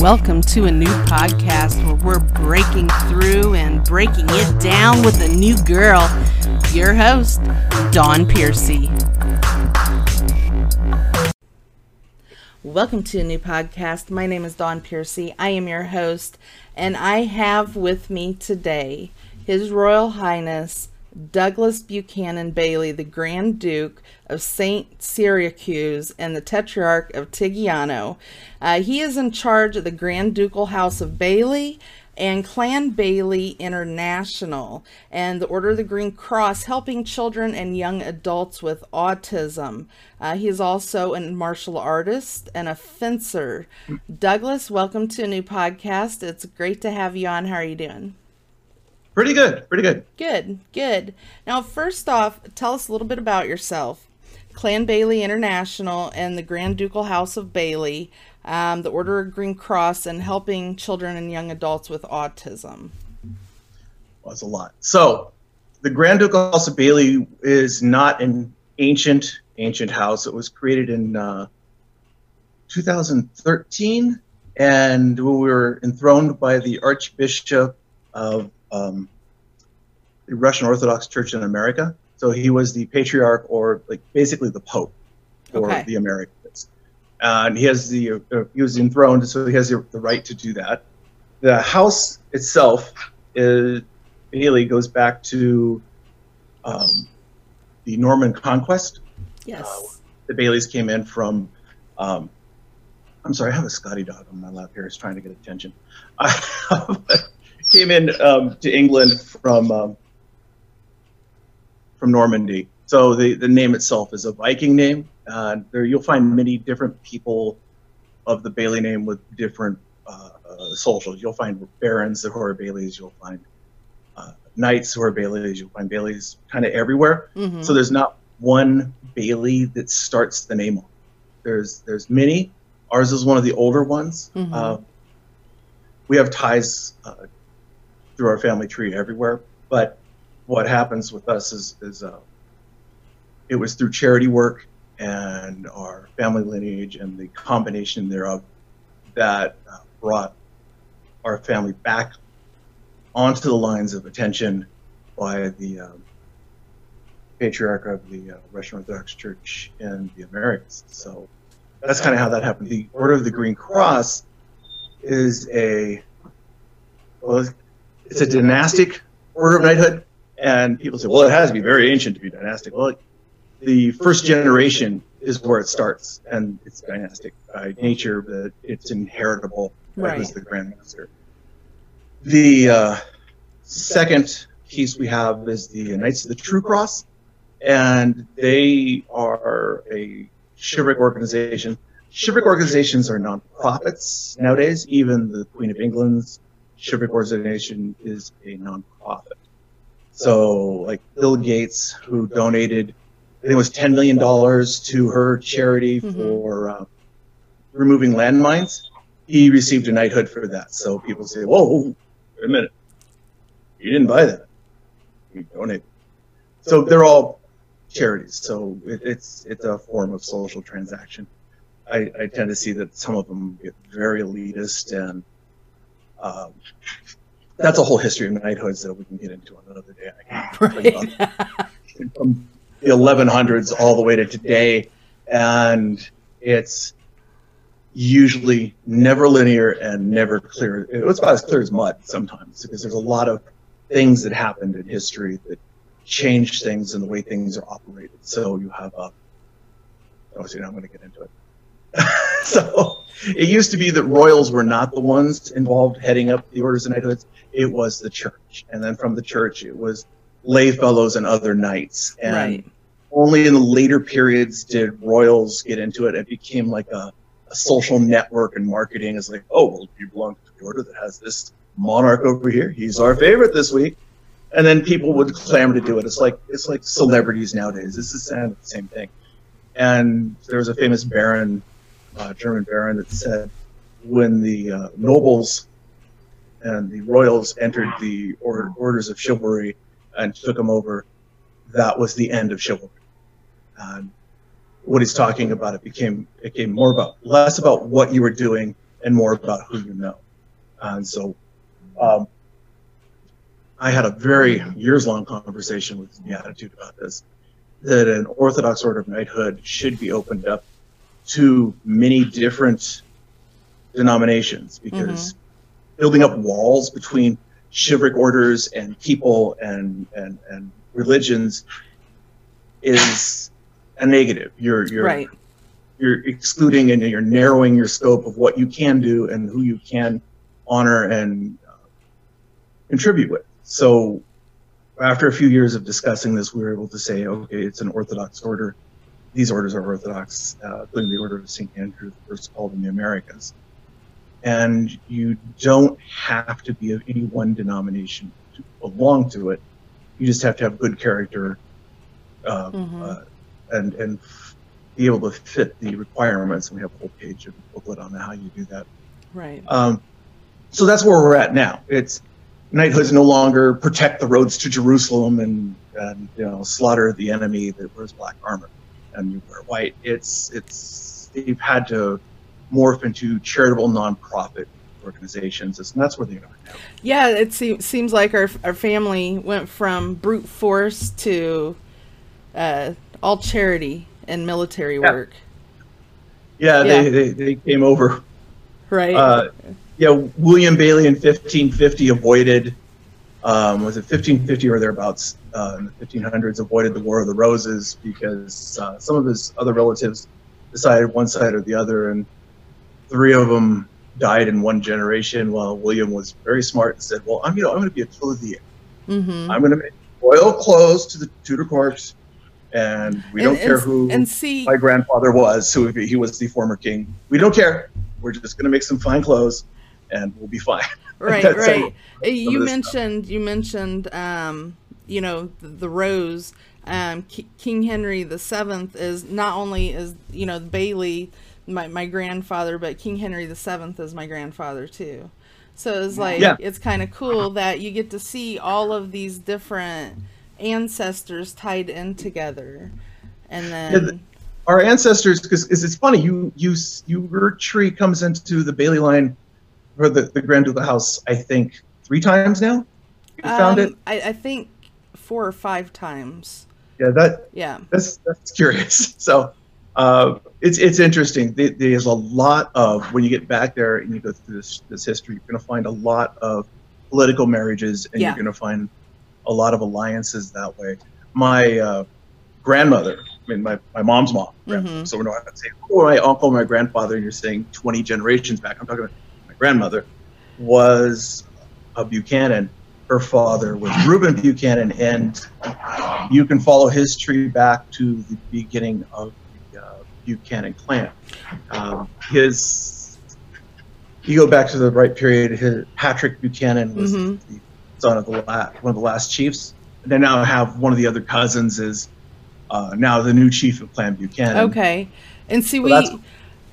Welcome to a new podcast where we're breaking through and breaking it down with a new girl. Your host, Dawn Piercy. Welcome to a new podcast. My name is Dawn Piercy. I am your host, and I have with me today His Royal Highness Douglas Buchanan Bailey, the Grand Duke of St. Syracuse and the Tetrarch of Tigiano. Uh, he is in charge of the Grand Ducal House of Bailey and Clan Bailey International and the Order of the Green Cross, helping children and young adults with autism. Uh, he is also a martial artist and a fencer. Douglas, welcome to a new podcast. It's great to have you on. How are you doing? Pretty good. Pretty good. Good. Good. Now, first off, tell us a little bit about yourself. Clan Bailey International and the Grand Ducal House of Bailey, um, the Order of Green Cross, and helping children and young adults with autism. Well, that's a lot. So, the Grand Ducal House of Bailey is not an ancient, ancient house. It was created in uh, 2013, and we were enthroned by the Archbishop of um, the Russian Orthodox Church in America. So he was the patriarch, or like basically the pope for Okay. the Americans. And he has the uh, he was enthroned, so he has the, the right to do that. The house itself is Bailey goes back to um, the Norman conquest. Yes. The Baileys came in from. Um, I'm sorry, I have a Scotty dog on my lap here. It's trying to get attention. came in um, to England from um, from Normandy. So the, the name itself is a Viking name. Uh, there you'll find many different people of the Bailey name with different uh, socials. You'll find barons who are Baileys. You'll find uh, knights who are Baileys. You'll find Baileys kind of everywhere. Mhm. So there's not one Bailey that starts the name off. There's there's many. Ours is one of the older ones. Mhm. Uh, we have ties uh, through our family tree everywhere, but what happens with us is is uh, it was through charity work and our family lineage and the combination thereof that uh, brought our family back onto the lines of attention by the um, patriarch of the uh, Russian Orthodox Church in the Americas. So that's kind of how that happened. The Order of the Green Cross is a well, it's a dynastic order of knighthood, and people say, well, it has to be very ancient to be dynastic. Well, the first generation is where it starts, and it's dynastic by nature. That it's inheritable. Right. the grandmaster. The uh, second piece we have is the Knights of the True Cross, and they are a chivalric organization. Chivalric organizations are non-profits nowadays. Even the Queen of England's chivalric organization is a non-profit. So, like Bill Gates, who donated, I think it was ten million dollars to her charity Mhm. for uh, removing landmines, he received a knighthood for that. So people say, "Whoa, wait a minute, you didn't buy that, you donated." So they're all charities. So it, it's it's a form of social transaction. I, I tend to see that some of them get very elitist, and um, that's a whole history of knighthoods that we can get into on another day. I can bring it up Right. from the 1100s all the way to today, and it's usually never linear and never clear. It was about as clear as mud sometimes because there's a lot of things that happened in history that changed things and the way things are operated. So you have a. Oh, see, now I'm going to get into it. so it used to be that royals were not the ones involved heading up the orders and knighthoods. It was the church, and then from the church it was lay fellows and other knights. And Right. only in the later periods did royals get into it. It became like a, a social network and marketing is like, oh, well, you belong to the order that has this monarch over here. He's our favorite this week. And then people would clamor to do it. It's like it's like celebrities nowadays. This is the same thing. And there was a famous baron, uh, German baron, that said when the uh, nobles and the royals entered the or- orders of chivalry and took them over, that was the end of chivalry. And what he's talking about, it became it became more about less about what you were doing and more about who you know. And so, um, I had a very years long conversation with the attitude about this that an Orthodox order of knighthood should be opened up to many different denominations because mm-hmm. building up walls between chivalric orders and people and, and, and religions is a negative. You're, you're, right. you're excluding and you're narrowing your scope of what you can do and who you can honor and uh, contribute with. So after a few years of discussing this, we were able to say, okay, it's an Orthodox order. These orders are Orthodox, uh, including the Order of St. Andrew, the first called in the Americas. And you don't have to be of any one denomination to belong to it. You just have to have good character uh, mm-hmm. uh, and, and be able to fit the requirements. And we have a whole page of booklet on how you do that. Right. Um, so that's where we're at now. It's knighthoods no longer protect the roads to Jerusalem and, and you know slaughter the enemy that wears black armor and you wear white. It's it's they've had to morph into charitable nonprofit organizations, and that's where they are now. Yeah, it se- seems like our our family went from brute force to uh, all charity and military yeah. work. Yeah, yeah. They, they, they came over. Right. Uh, yeah, William Bailey in 1550 avoided, um, was it 1550 or thereabouts, uh, in the 1500s, avoided the War of the Roses because uh, some of his other relatives decided one side or the other, and three of them died in one generation. While William was very smart and said, "Well, I'm you know I'm going to be a clothier. Mm-hmm. I'm going to make royal clothes to the Tudor courts." And we and, don't care and, who and see, my grandfather was, who he was the former king. We don't care. We're just going to make some fine clothes and we'll be fine. Right, right. Uh, you mentioned stuff. you mentioned um, you know the, the rose. Um, K- King Henry the Seventh is not only is you know Bailey my my grandfather, but King Henry the Seventh is my grandfather too. So it's like yeah. it's kind of cool that you get to see all of these different ancestors tied in together, and then. Yeah, the, our ancestors, because it's funny, you you your tree comes into the Bailey line for the, the Grand Ducal House, I think three times now. You um, found it. I, I think four or five times. Yeah, that. Yeah. That's that's curious. So, uh, it's it's interesting. There's a lot of when you get back there and you go through this this history, you're going to find a lot of political marriages, and yeah. you're going to find a lot of alliances that way. My uh, grandmother, I mean, my, my mom's mom, mm-hmm. so we're not saying, oh, my uncle, my grandfather, and you're saying 20 generations back. I'm talking about grandmother, was a Buchanan. Her father was Reuben Buchanan, and you can follow his tree back to the beginning of the uh, Buchanan clan. Um, his, you go back to the right period. His, Patrick Buchanan was mm-hmm. the son of the la- one of the last chiefs. And they now have one of the other cousins is uh, now the new chief of Clan Buchanan. Okay, and see, so we,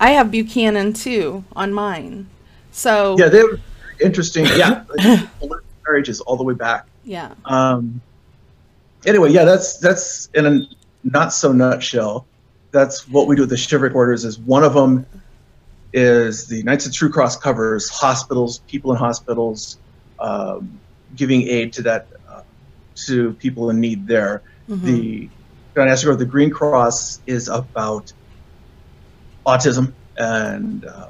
I have Buchanan too on mine. So yeah, they were interesting. Yeah, marriages all the way back. Yeah. Um. Anyway, yeah, that's that's in a not so nutshell. That's what we do with the chivalric orders. Is one of them is the Knights of True Cross covers hospitals, people in hospitals, um, giving aid to that uh, to people in need there. Mm-hmm. The the Green Cross is about autism and uh,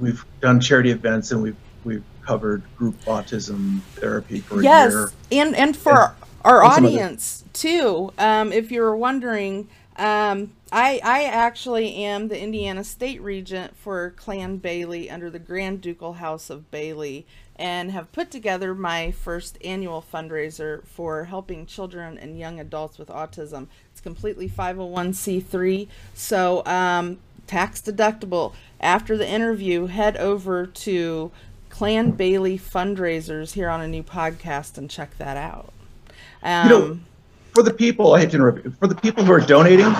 we've done charity events and we've we've covered group autism therapy for yes, a year. and and for and, our and audience too. Um, if you're wondering, um, I I actually am the Indiana State Regent for Clan Bailey under the Grand Ducal House of Bailey, and have put together my first annual fundraiser for helping children and young adults with autism. It's completely 501c3, so um, tax deductible. After the interview, head over to Clan Bailey fundraisers here on a new podcast and check that out. Um, you know, um, for the people, I hate to interrupt. For the people who are donating,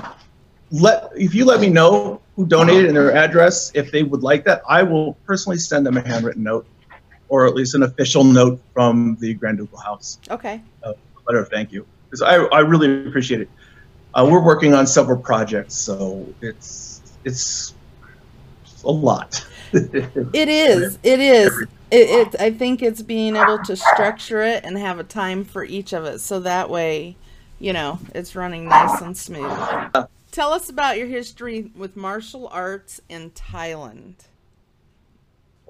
let if you let me know who donated and their address, if they would like that, I will personally send them a handwritten note, or at least an official note from the Grand Ducal House. Okay. A letter of thank you, because I I really appreciate it. Uh, we're working on several projects, so it's it's a lot. It is. It is. It, it. I think it's being able to structure it and have a time for each of it, so that way, you know, it's running nice and smooth. Tell us about your history with martial arts in Thailand.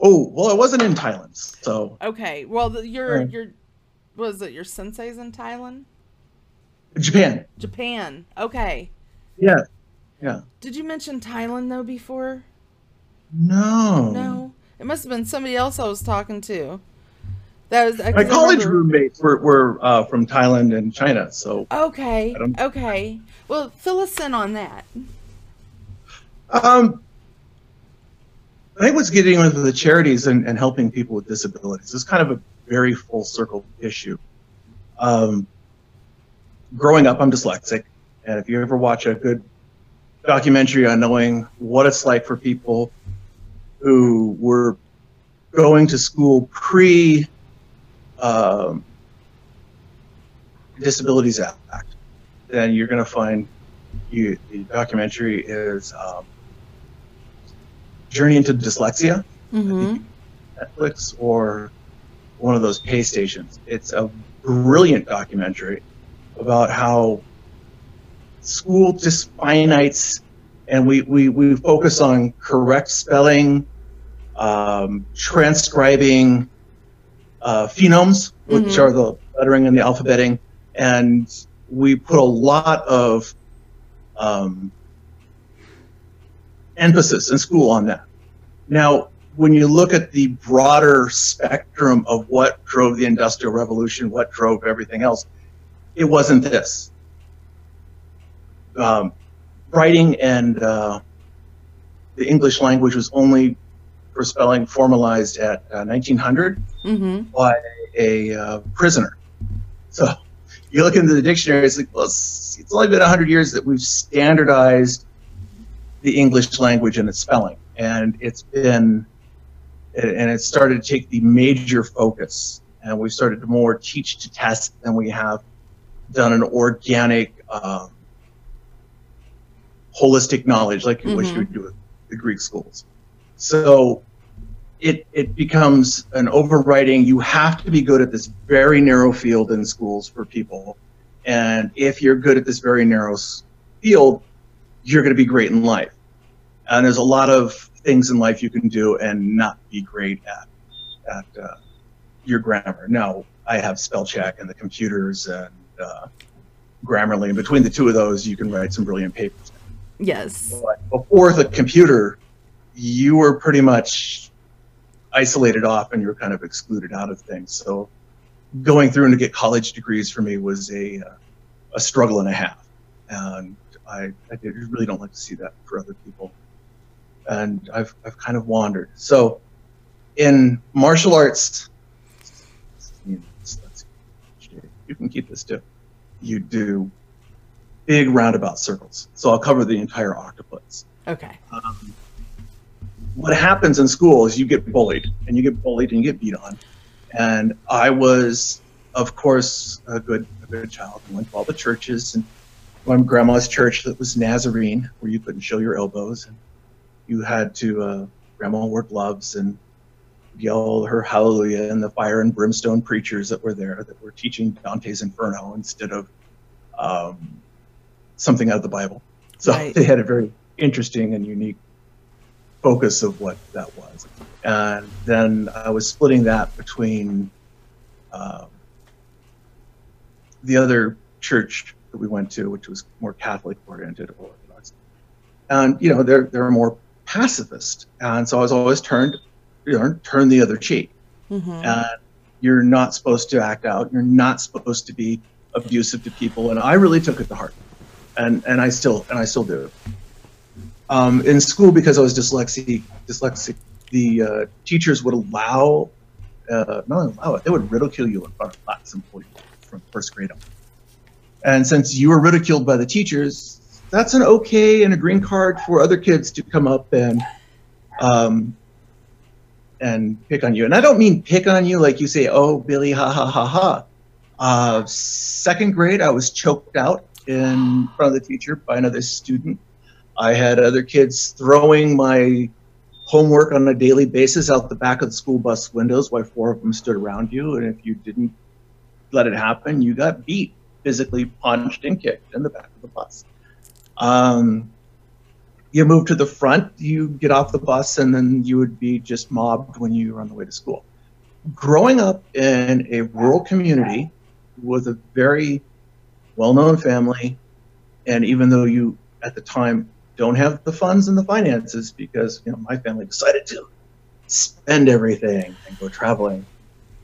Oh well, I wasn't in Thailand, so Okay. Well, the, your Right. your was it your sensei's in Thailand? Japan. Japan. Okay. Yeah, yeah. Did you mention Thailand though before? No, No. It must have been somebody else I was talking to. That was My college remember- roommates were, were uh, from Thailand and China, so Okay. Okay. Well, fill us in on that. Um, I think what's getting into the charities and, and helping people with disabilities is kind of a very full circle issue. Um, growing up, I'm dyslexic, and if you ever watch a good documentary on knowing what it's like for people who were going to school pre um, Disabilities Act, then you're going to find you, the documentary is um, Journey into Dyslexia, Mm-hmm. Netflix, or one of those pay stations. It's a brilliant documentary about how school just finites, and we, we, we focus on correct spelling, um, transcribing uh, phonemes, which Mhm. are the lettering and the alphabeting, and we put a lot of um, emphasis in school on that. Now, when you look at the broader spectrum of what drove the Industrial Revolution, what drove everything else, it wasn't this. Um, writing and uh, the English language was only for spelling formalized at uh, 1900 Mm-hmm. by a uh, prisoner. So you look into the dictionary, it's like, well, it's, it's only been 100 years that we've standardized the English language and its spelling. And it's been, and it started to take the major focus. And we started to more teach to test than we have done an organic, um, holistic knowledge like what Mhm. you would do with the Greek schools. So it it becomes an overriding. You have to be good at this very narrow field in schools for people, and if you're good at this very narrow field, you're going to be great in life. And there's a lot of things in life you can do and not be great at at uh, your grammar. Now I have spell check and the computers and uh, Grammarly, and between the two of those, you can write some brilliant papers. Yes. But before the computer, you were pretty much isolated off and you were kind of excluded out of things. So going through and to get college degrees for me was a, uh, a struggle and a half. And I, I did- really don't like to see that for other people. And I've, I've kind of wandered. So in martial arts, you can keep this too. You do big roundabout circles. So I'll cover the entire octopus. Okay. Um, what happens in school is you get bullied, and you get bullied and you get beat on. And I was, of course, a good a good child and went to all the churches and my grandma's church that was Nazarene, where you couldn't show your elbows, and you had to. Uh, grandma wore gloves and yell her hallelujah and the fire and brimstone preachers that were there that were teaching Dante's Inferno instead of um, something out of the Bible. So Right. they had a very interesting and unique focus of what that was. And then I was splitting that between um, the other church that we went to, which was more Catholic oriented or Orthodox. And you know, they're they're more pacifist, and so I was always turned, you know, turn the other cheek. Mm-hmm. And you're not supposed to act out. You're not supposed to be abusive to people. And I really took it to heart, and and I still and I still do. Um, in school, because I was dyslexic, dyslexic, the uh, teachers would allow, uh, not allow it, they would ridicule you in front of class and pull you from first grade on. And since you were ridiculed by the teachers, that's an okay and a green card for other kids to come up and um, and pick on you. And I don't mean pick on you like you say, "Oh, Billy, ha ha ha ha." Uh, second grade, I was choked out in front of the teacher by another student. I had other kids throwing my homework on a daily basis out the back of the school bus windows while four of them stood around you. And if you didn't let it happen, you got beat, physically punched and kicked in the back of the bus. Um, you move to the front, you get off the bus, and then you would be just mobbed when you were on the way to school. Growing up in a rural community with a very well known family, and even though you at the time don't have the funds and the finances because you know my family decided to spend everything and go traveling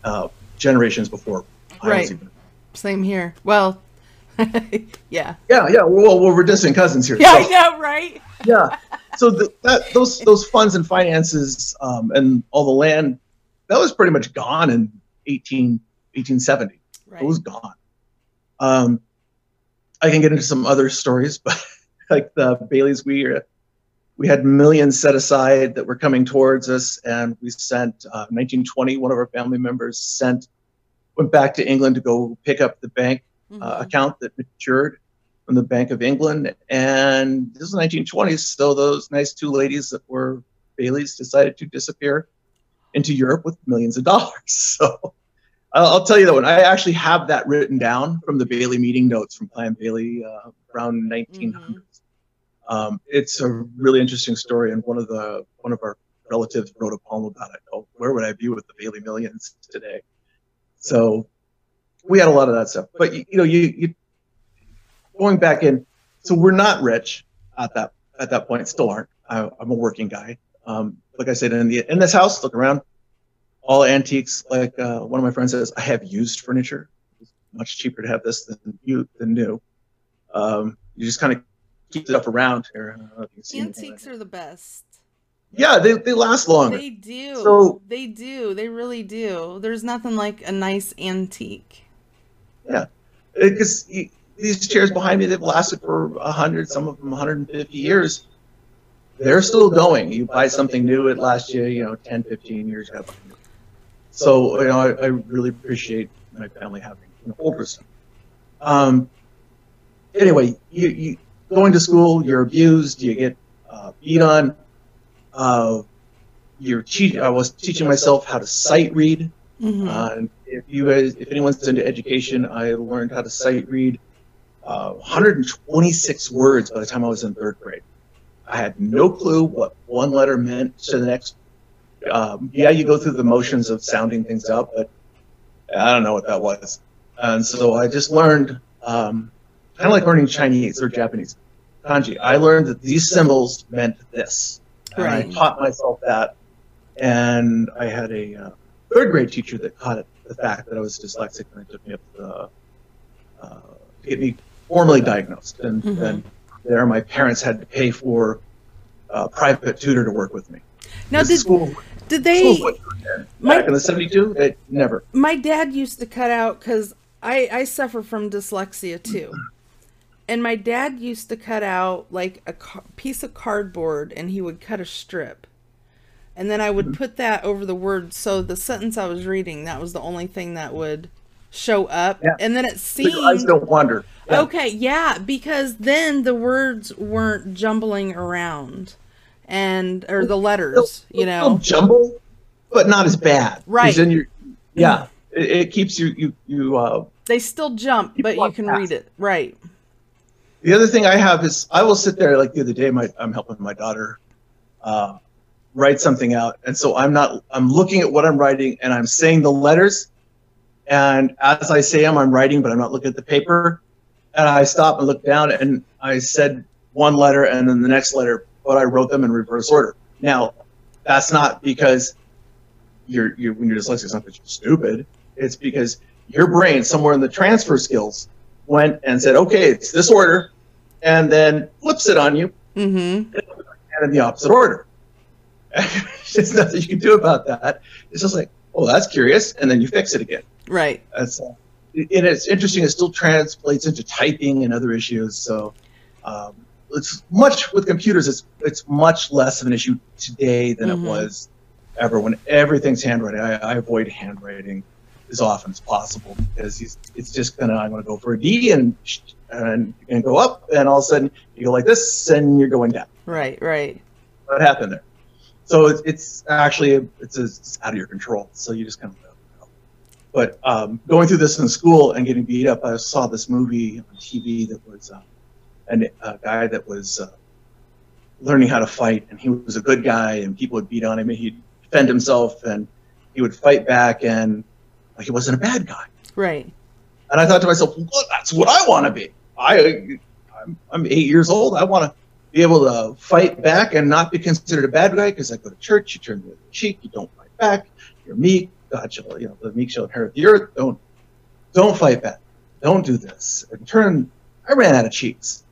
uh, generations before I Right. was even Same here. Well, yeah. yeah yeah well, well we're distant cousins here Yeah, so- I know, right? yeah. So the, that those those funds and finances um, and all the land that was pretty much gone in 18, 1870. Right. It was gone. Um, I can get into some other stories, but like the Baileys, we uh, we had millions set aside that were coming towards us, and we sent uh, 1920. One of our family members sent went back to England to go pick up the bank uh, Mhm. account that matured from the Bank of England. And this is the 1920s. So those nice two ladies that were Baileys decided to disappear into Europe with millions of dollars. So I'll, I'll tell you that one. I actually have that written down from the Bailey meeting notes from Clan Bailey uh, around 1900s. Um, it's a really interesting story, and one of the one of our relatives wrote a poem about it. called "Where Would I Be with the Bailey Millions Today?" So we had a lot of that stuff. But you, you know, you, you going back in. So we're not rich at that at that point. Still aren't. I, I'm a working guy. Um, like I said, in the in this house, look around, all antiques. Like uh, one of my friends says, I have used furniture. It's much cheaper to have this than you than new. Um, you just kind of keep stuff around here. I don't know if you can see anything Antiques are the best. Yeah, they, they last longer. They do. So- they do. They really do. There's nothing like a nice antique. Yeah, because these chairs behind me they've lasted for 100 some of them 150 years they're still going you buy something new it lasts you you know 10 15 years. So you know I, I really appreciate my family having an older son um anyway you, you going to school you're abused you get uh, beat on uh, you're te- i was teaching myself how to sight read Mhm. uh, if you guys, if anyone's into education, I learned how to sight read uh, 126 words by the time I was in third grade. I had no clue what one letter meant to the next. Um, yeah, you go through the motions of sounding things out, but I don't know what that was. And so I just learned, um, kind of like learning Chinese or Japanese kanji. I learned that these symbols meant this. And I taught myself that. And I had a uh, third grade teacher that caught it, the fact that I was dyslexic and it took me up the, uh, to get me formally diagnosed. And Mhm. then there, my parents had to pay for a private tutor to work with me. Now, did school, did they? school My back in the 72, they never. my dad used to cut out because I I suffer from dyslexia too, and my dad used to cut out like a ca- piece of cardboard and he would cut a strip, and then I would Mm-hmm. put that over the word. So the sentence I was reading that was the only thing that would show up, Yeah. and then it So your eyes seemed don't wander. Yeah. Okay, yeah, because then the words weren't jumbling around and or the letters, you They'll know. jumble, but not as bad. Right. Then you're, yeah, it, it keeps you you you. Uh, They still jump, but you can read it. Right. the other thing I have is I will sit there like the other day. My I'm helping my daughter uh, write something out, and so I'm not. I'm looking at what I'm writing, and I'm saying the letters, and as I say them, I'm writing, but I'm not looking at the paper. And I stop and look down, and I said one letter and then the next letter, but I wrote them in reverse order. Now, that's not because you're, you're when you're dyslexic, it's not because you're stupid. It's because your brain, somewhere in the transfer skills, went and said, okay, it's this order, and then flips it on you Mm-hmm. and in the opposite order. There's nothing you can do about that. It's just like, oh, that's curious, and then you fix it again. Right. That's uh, and it's interesting. It still translates into typing and other issues. So um, it's much with computers. It's it's much less of an issue today than Mhm. it was ever when everything's handwriting. I, I avoid handwriting as often as possible because it's, it's just gonna I'm gonna go for a D and and you're go up and all of a sudden you go like this and you're going down. Right. Right. What happened there? So it's, it's actually it's, it's out of your control. So you just kind of. But um, going through this in school and getting beat up, I saw this movie on TV that was uh, an, a guy that was uh, learning how to fight, and he was a good guy, and people would beat on him, and he'd defend himself, and he would fight back, and he wasn't a bad guy. Right. And I thought to myself, well, that's what I want to be. I, I'm, I'm eight years old. I want to be able to fight back and not be considered a bad guy because I go to church, you turn the other cheek, you don't fight back, you're meek. God shall, you know, the meek shall inherit the earth. Don't, don't fight back. Don't do this. And turn. I ran out of cheeks.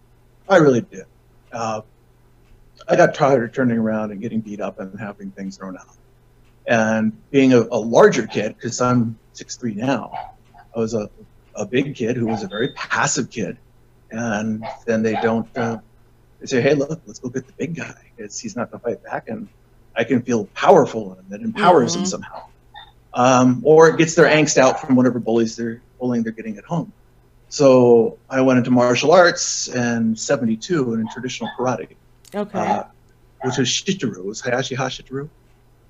I really did. Uh, I got tired of turning around and getting beat up and having things thrown out. And being a, a larger kid, because I'm six three now, I was a, a big kid who was a very passive kid. And then they don't, uh, they say, hey, look, let's go get the big guy because he's not going to fight back. And I can feel powerful and that empowers them Mhm. somehow. Um, or it gets their angst out from whatever bullies they're bullying they're getting at home. So I went into martial arts in 72 and in traditional karate Okay. uh, which was Shito-ryu, it was Hayashi-ha Shito-ryu.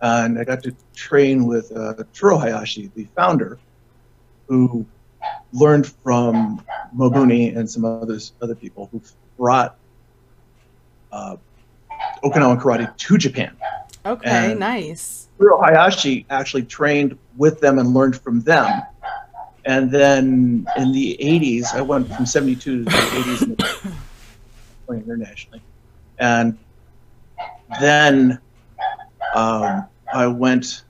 And I got to train with uh, Teruo Hayashi, the founder, who learned from Mabuni and some others, other people who brought uh, Okinawan karate to Japan. okay. and- nice. Teruo Hayashi actually trained with them and learned from them. And then in the 80s, I went from 72 to the 80s playing internationally. And then um, I went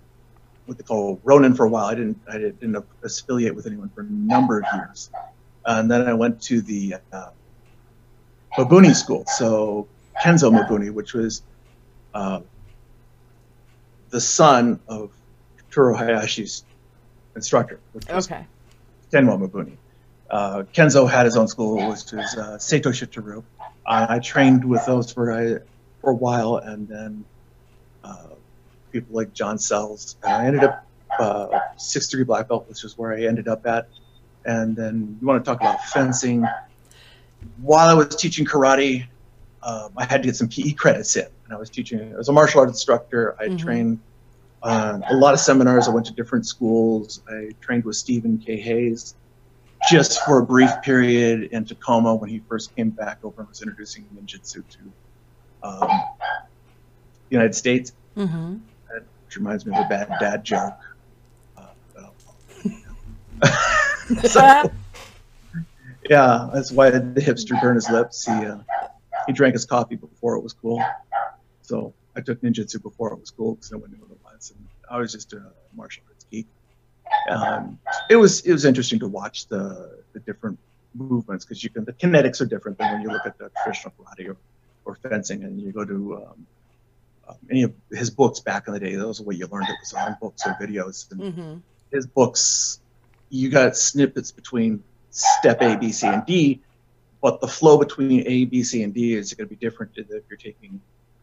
what they call Ronin for a while. I didn't I didn't affiliate with anyone for a number of years. And then I went to the uh, Mabuni school, so Kenzo Mabuni, which was uh, the son of Teruo Hayashi's instructor, Okay. Kenwa Mabuni. Uh, Kenzo had his own school, which was uh, Seito Shito-ryu. Uh, I trained with those for a, for a while, and then uh, people like John Sells. And I ended up uh, sixth degree black belt, which is where I ended up at. And then you want to talk about fencing. While I was teaching karate, um, I had to get some PE credits in. And I was teaching I was a martial arts instructor. I Mhm. trained uh, a lot of seminars. I went to different schools. I trained with Stephen K. Hayes just for a brief period in Tacoma when he first came back over and was introducing ninjutsu to um, the United States, Mm-hmm. which reminds me of a bad dad joke. Uh, well. So, yeah, that's why the hipster burned his lips. He uh, he drank his coffee before it was cool. So I took ninjutsu before it was cool because no one knew it I was just a martial arts geek. Um, it was it was interesting to watch the the different movements because you can the kinetics are different than when you look at the traditional karate or, or fencing, and you go to um, um, any of his books back in the day. Those are what you learned. It was on books or videos, and Mm-hmm. his books, you got snippets between step A, B, C, and D, but the flow between A, B, C, and D is going to be different if you're taking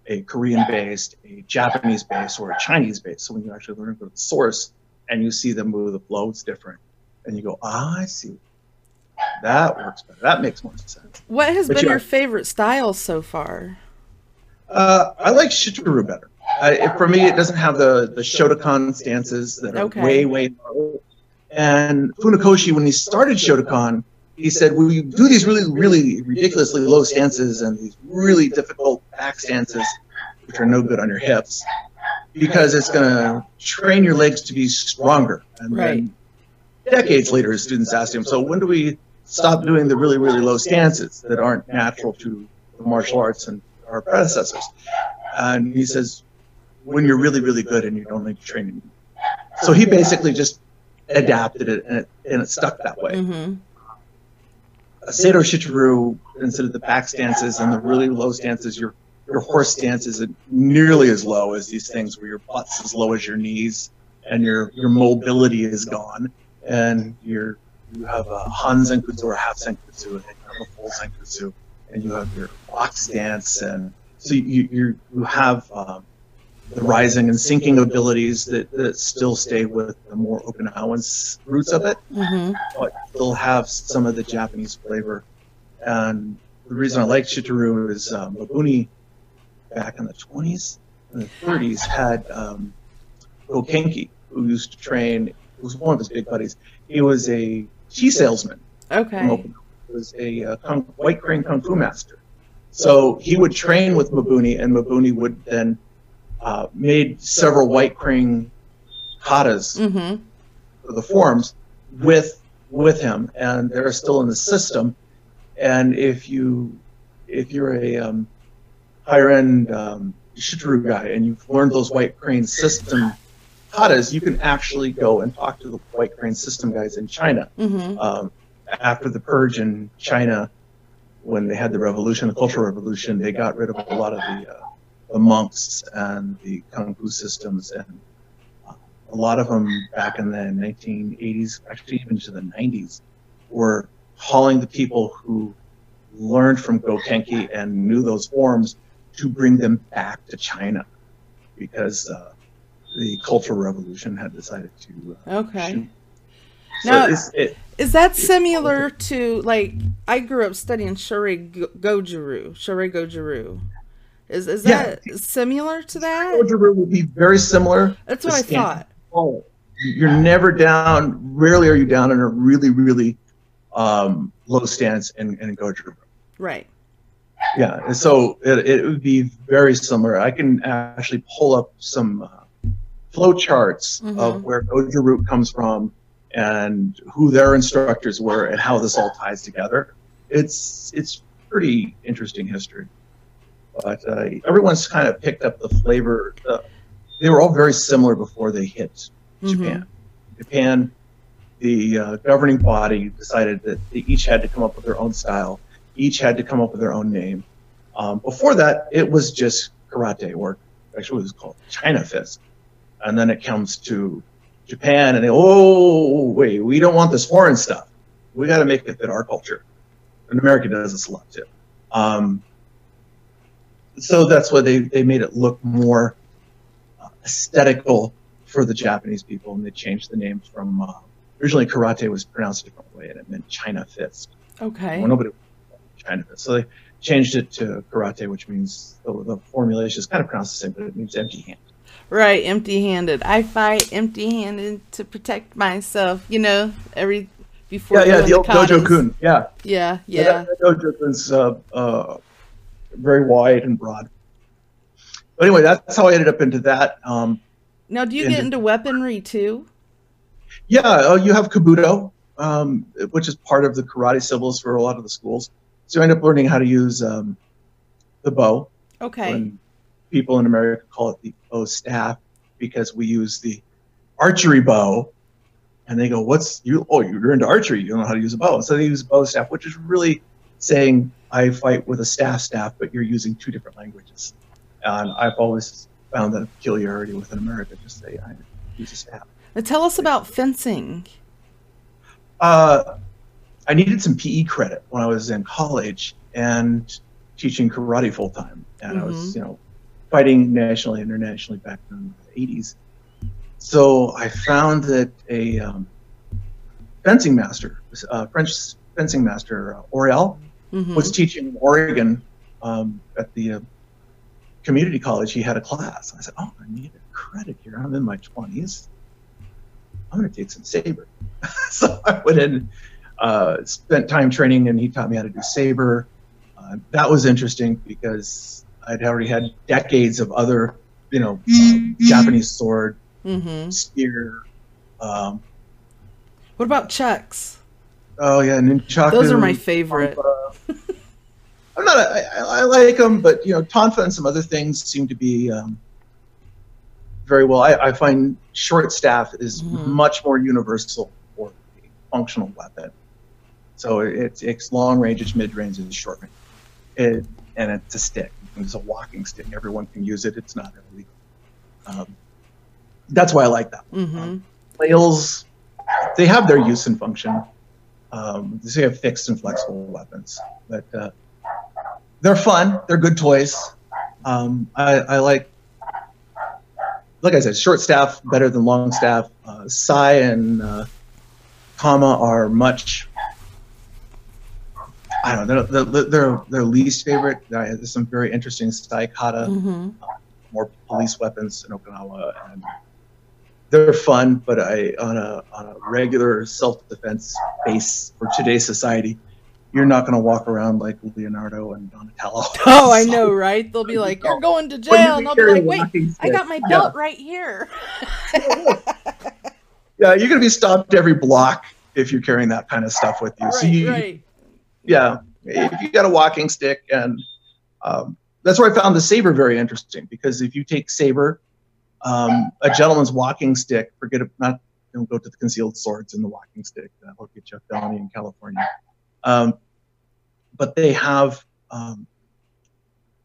a Korean based, a Japanese based, or a Chinese based. So when you actually learn from the source and you see them move the flow, it's different. And you go, ah, I see. That works better. That makes more sense. What has But been you- your favorite style so far? Uh, I like Shito-ryu better. It, for me, it doesn't have the, the Shotokan stances that are Okay. way, way low. And Funakoshi, when he started Shotokan, he said, we do these really, really ridiculously low stances and these really difficult back stances, which are no good on your hips, because it's going to train your legs to be stronger. And then decades later, his students asked him, so when do we stop doing the really, really low stances that aren't natural to the martial arts and our predecessors? And he says, when you're really, really good and you don't need to train anymore. So he basically just adapted it and it, and it stuck that way. Mm-hmm. Seido Shito-ryu, instead of the back stances and the really low stances, your your horse stance isn't nearly as low as these things where your butt's as low as your knees and your your mobility is gone and you're you have a Han Zenkutsu or a half Zenkutsu and you have a full Zenkutsu and you have your box stance and so you you, you have um, the rising and sinking abilities that, that still stay with the more Okinawan roots of it Mm-hmm. but still have some of the Japanese flavor. And the reason I like Shito-ryu is um, Mabuni back in the 20s and the 30s had um, Gokenki, who used to train, who was one of his big buddies. He was a tea salesman. Okay. He was a uh, kung, white crane kung fu master. So he would train with Mabuni, and Mabuni would then uh, made several white crane katas Mm-hmm. for the forms with with him, and they're still in the system. And if you if you're a um, higher end um, Shito-ryu guy and you've learned those white crane system katas, you can actually go and talk to the white crane system guys in China. Mm-hmm. Um, after the purge in China, when they had the revolution, the cultural revolution, they got rid of a lot of the, uh, the monks and the kung fu systems, and uh, a lot of them back in the 1980s, actually even to the 90s, were hauling the people who learned from Gokenki and knew those forms to bring them back to China, because uh, the cultural revolution had decided to. Uh, Okay. shoot. So Now- it's, it, Is that similar to like I grew up studying Shorei Go- Goju-Ryu, Shorei Goju-Ryu. Is is Yeah. that similar to that? Goju would be very similar. That's what I thought. Oh, you're never down. Rarely are you down in a really, really um, low stance in, in Goju. Right. Yeah, so it, it would be very similar. I can actually pull up some uh, flow charts Mhm. of where Goju root comes from and who their instructors were and how this all ties together. It's it's pretty interesting history. But uh, everyone's kind of picked up the flavor. Uh, they were all very similar before they hit Japan. Japan, the uh, governing body decided that they each had to come up with their own style. Each had to come up with their own name. Um, before that, it was just karate, or actually it was called China Fist. And then it comes to Japan, and they, oh, wait, we don't want this foreign stuff. We got to make it fit our culture. And America does this a lot too. Um, so that's why they, they made it look more uh, aesthetical for the Japanese people, and they changed the name from uh, originally karate was pronounced a different way, and it meant China Fist. Okay. Well, nobody China Fist, so they changed it to karate, which means the, the formulation is kind of pronounced the same, but it means empty hand. Right, empty-handed. I fight empty-handed to protect myself. You know, every before Yeah, yeah, the old. Dojo Kun. Yeah, Yeah, yeah. that, that Dojo Kun's uh, uh, very wide and broad. But anyway, that's how I ended up into that. Um, Now, do you and get into weaponry too? Yeah, uh, you have Kobudo, um, which is part of the karate syllables for a lot of the schools. So you end up learning how to use um, the bow. Okay. When people in America call it the bow staff because we use the archery bow. And they go, "What's you? Oh, you're into archery. You don't know how to use a bow." So they use bow staff, which is really saying I fight with a staff staff, but you're using two different languages. And I've always found that a peculiarity within America. Just say I use a staff. Now, tell us about fencing. Uh, I needed some PE credit when I was in college and teaching karate full time, and I was, you know, fighting nationally, internationally back in the '80s. So I found that a um, fencing master, uh, French fencing master, uh, Oriel, Mhm. was teaching in Oregon um, at the uh, community college. He had a class. I said, "Oh, I need a credit here. I'm in my 20s. I'm going to take some saber." so I went in, uh, spent time training, and he taught me how to do saber. Uh, that was interesting because I'd already had decades of other, you know, um, Japanese sword, Mhm. spear. Um, What about chucks? oh yeah, nunchaku. Those are my favorite. I'm not. I, I, I like them, but you know, tonfa and some other things seem to be um, very well. I, I find short staff is Mhm. much more universal for a functional weapon. So it, it's long range, it's mid range, it's short range, it, and it's a stick. It's a walking stick. Everyone can use it. It's not illegal. Um, that's why I like that. hmm Flails, they have their use and function. Um, they have fixed and flexible weapons, but uh, they're fun. They're good toys. Um, I, I like, like I said, short staff better than long staff. Uh, Sai and uh, Kama are much. I don't know. They're, they're, they're, they're least favorite. Uh, There's some very interesting Sai kata hmm more police weapons in Okinawa, and they're fun. But I, on a on a regular self-defense base for today's society, you're not going to walk around like Leonardo and Donatello. Oh, I know, right? They'll be like, "You're going to jail," and I'll be like, "Wait, I got my belt yeah. right here." yeah, you're going to be stopped every block if you're carrying that kind of stuff with you. Right, so you, right. Yeah, if you got a walking stick, and um, that's where I found the saber very interesting because if you take saber, um, a gentleman's walking stick, forget it, not don't go to the concealed swords and the walking stick. That'll get you a felony in California. Um, but they have um,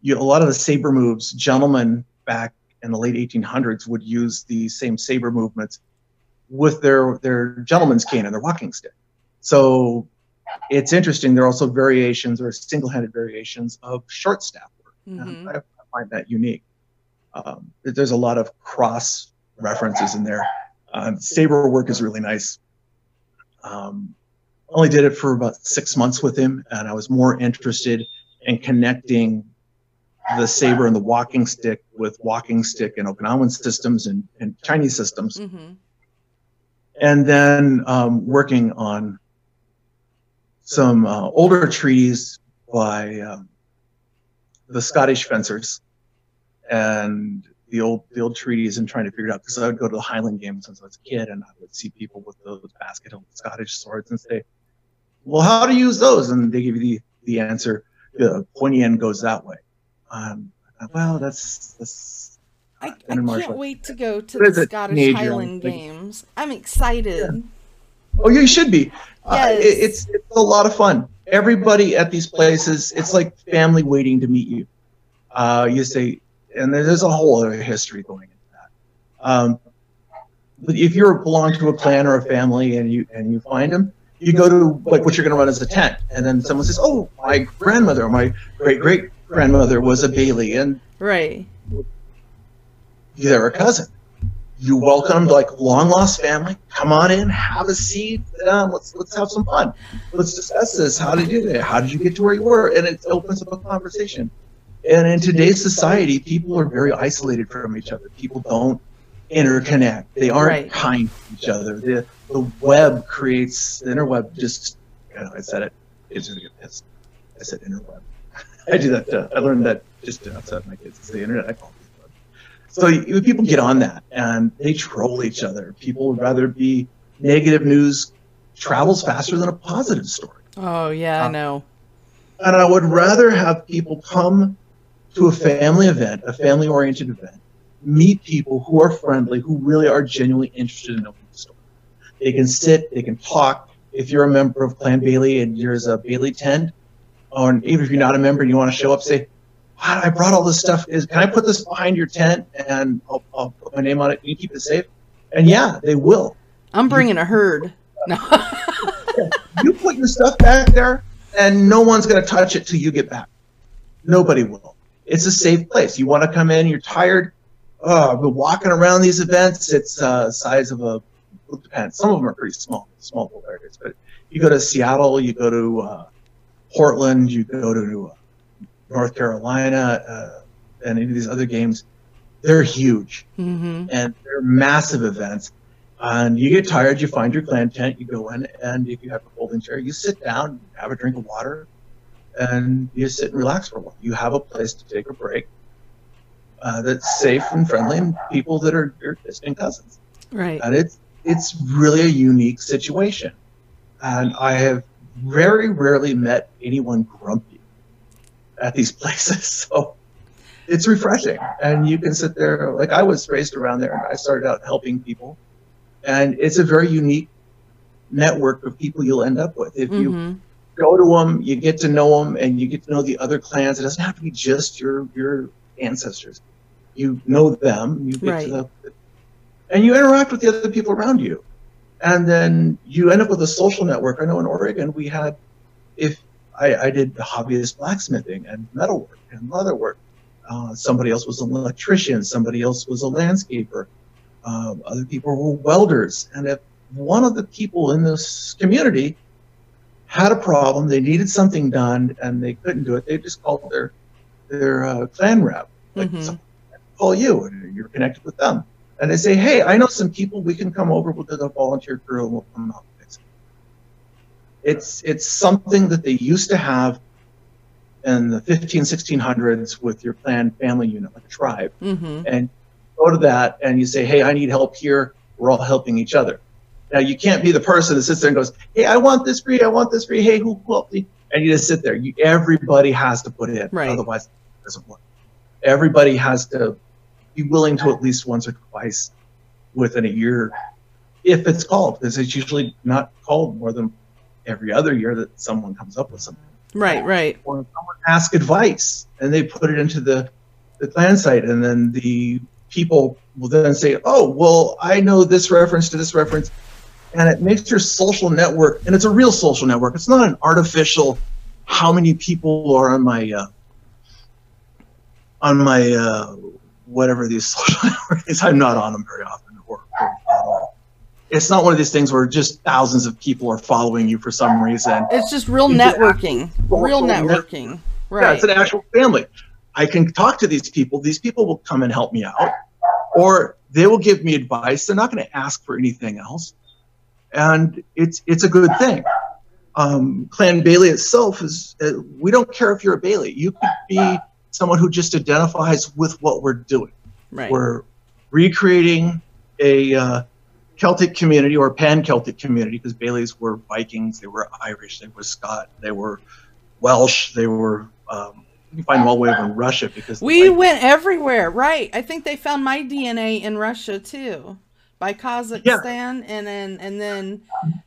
you a lot of the saber moves. Gentlemen back in the late 1800s would use the same saber movements with their their gentleman's cane and their walking stick. So it's interesting. There are also variations or single-handed variations of short staff work. Mm-hmm. I, find that unique. Um, there's a lot of cross references in there. Uh, saber work is really nice. Um, only did it for about six months with him, and I was more interested in connecting the saber and the walking stick with walking stick and Okinawan systems and, and Chinese systems. Mm-hmm. And then um, working on some uh, older treaties by um, the Scottish fencers and the old the old treaties and trying to figure it out because I would go to the Highland games since I was a kid and I would see people with those basket hilt Scottish swords and say, well, how to use those? And they give you the, the answer. The pointy end goes that way. Um, well, that's that's. I, I can't wait to go to the Scottish Highland Games. I'm excited. Yeah. Oh, you should be. Yes. Uh, it, it's it's a lot of fun. Everybody at these places, it's like family waiting to meet you. Uh, you say, and there's a whole other history going into that. Um, but if you belong to a clan or a family and you and you find them, you go to like what you're going to run as a tent, and then someone says, "Oh, my grandmother or my great great grandmother was a Bailey," and right, they're a cousin. You welcome them to like long lost family. Come on in, have a seat, down. Let's let's have some fun. Let's discuss this. How did you do that? How did you get to where you were? And it opens up a conversation. And in today's society, people are very isolated from each other. People don't interconnect. They aren't right. kind to each other. The, the web creates the interweb. Just you know, I said it. It's gonna get pissed. I said interweb. I do that. Uh, I learned that just outside my kids. It's the internet. I call it. So you, people get on that and they troll each other. People would rather be negative news travels faster than a positive story. Oh yeah, um, I know. And I would rather have people come to a family event, a family oriented event, meet people who are friendly, who really are genuinely interested in knowing the story. They can sit, they can talk. If you're a member of Clan Bailey and there's a Bailey tent, or even if you're not a member and you want to show up, say, wow, I brought all this stuff. Is can I put this behind your tent and I'll, I'll put my name on it? Can you keep it safe? And yeah, they will. I'm bringing a herd. No. you put your stuff back there, and no one's going to touch it till you get back. Nobody will. It's a safe place. You want to come in, you're tired, oh, I've been walking around these events. It's uh, size of a it depends. Some of them are pretty small, small areas. But you go to Seattle, you go to uh, Portland, you go to uh, North Carolina, uh, and any of these other games. They're huge, mm-hmm. and they're massive events. And you get tired, you find your clan tent, you go in, and if you have a folding chair, you sit down, have a drink of water, and you sit and relax for a while. You have a place to take a break uh, that's safe and friendly and people that are your distant cousins. Right. And it's it's really a unique situation. And I have very rarely met anyone grumpy at these places. So it's refreshing. And you can sit there like I was raised around there and I started out helping people. And it's a very unique network of people you'll end up with. If mm-hmm. you go to them, you get to know them, and you get to know the other clans. It doesn't have to be just your your ancestors you know them, you get right. to the, and you interact with the other people around you, and then you end up with a social network. I know in Oregon we had, if I, I did hobbyist blacksmithing and metalwork and leatherwork. Uh, somebody else was an electrician. Somebody else was a landscaper. Um, other people were welders. And if one of the people in this community had a problem, they needed something done, and they couldn't do it, they just called their their uh, clan rep. Like mm-hmm call you and you're connected with them. And they say, hey, I know some people, we can come over, we'll do the volunteer crew and we'll come out. It's, it's something that they used to have in the 15, 1600s with your planned family unit, like a tribe. Mm-hmm. And go to that and you say, hey, I need help here. We're all helping each other. Now, you can't be the person that sits there and goes, hey, I want this free, I want this free, hey, who help me? And you just sit there. You, everybody has to put in, Right. otherwise it doesn't work. Everybody has to be willing to at least once or twice within a year, if it's called, because it's usually not called more than every other year that someone comes up with something. Right, right. or someone asks advice and they put it into the, the clan site and then the people will then say oh well i know this reference to this reference and it makes your social network and it's a real social network. It's not an artificial how many people are on my uh, on my uh, whatever these social networks i'm not on them very often or, or at all it's not one of these things where just thousands of people are following you for some reason It's just real an networking. Real social networking. yeah, Right. it's an actual family. I can talk to these people. These people will come and help me out, or they will give me advice. They're not going to ask for anything else, and it's it's a good thing. Um, Clan Bailey itself is. Uh, we don't care if you're a Bailey. You could be someone who just identifies with what we're doing. right. We're recreating a uh, Celtic community or pan Celtic community because Baileys were Vikings, they were Irish, they were Scot, they were Welsh, they were. Um, you can find them all the way over in Russia because We went everywhere, right? I think they found my DNA in Russia too, by Kazakhstan, and then and then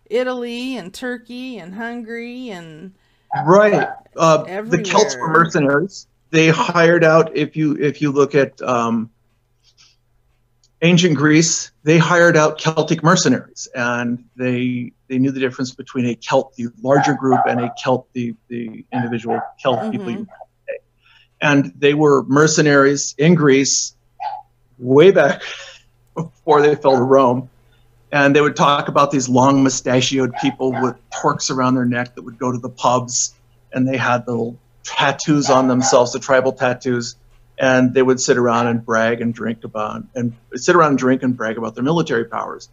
Italy and Turkey and Hungary and right. Uh, the Celts were mercenaries. They hired out. If you if you look at um, ancient Greece, they hired out Celtic mercenaries, and they they knew the difference between a Celt, the larger group, and a Celt, the the individual Celt people. Mhm. You and they were mercenaries in Greece way back before they fell to Rome. And they would talk about these long mustachioed people with torques around their neck that would go to the pubs and they had little tattoos on themselves, the tribal tattoos. And they would sit around and brag and drink about and sit around and drink and brag about their military powers.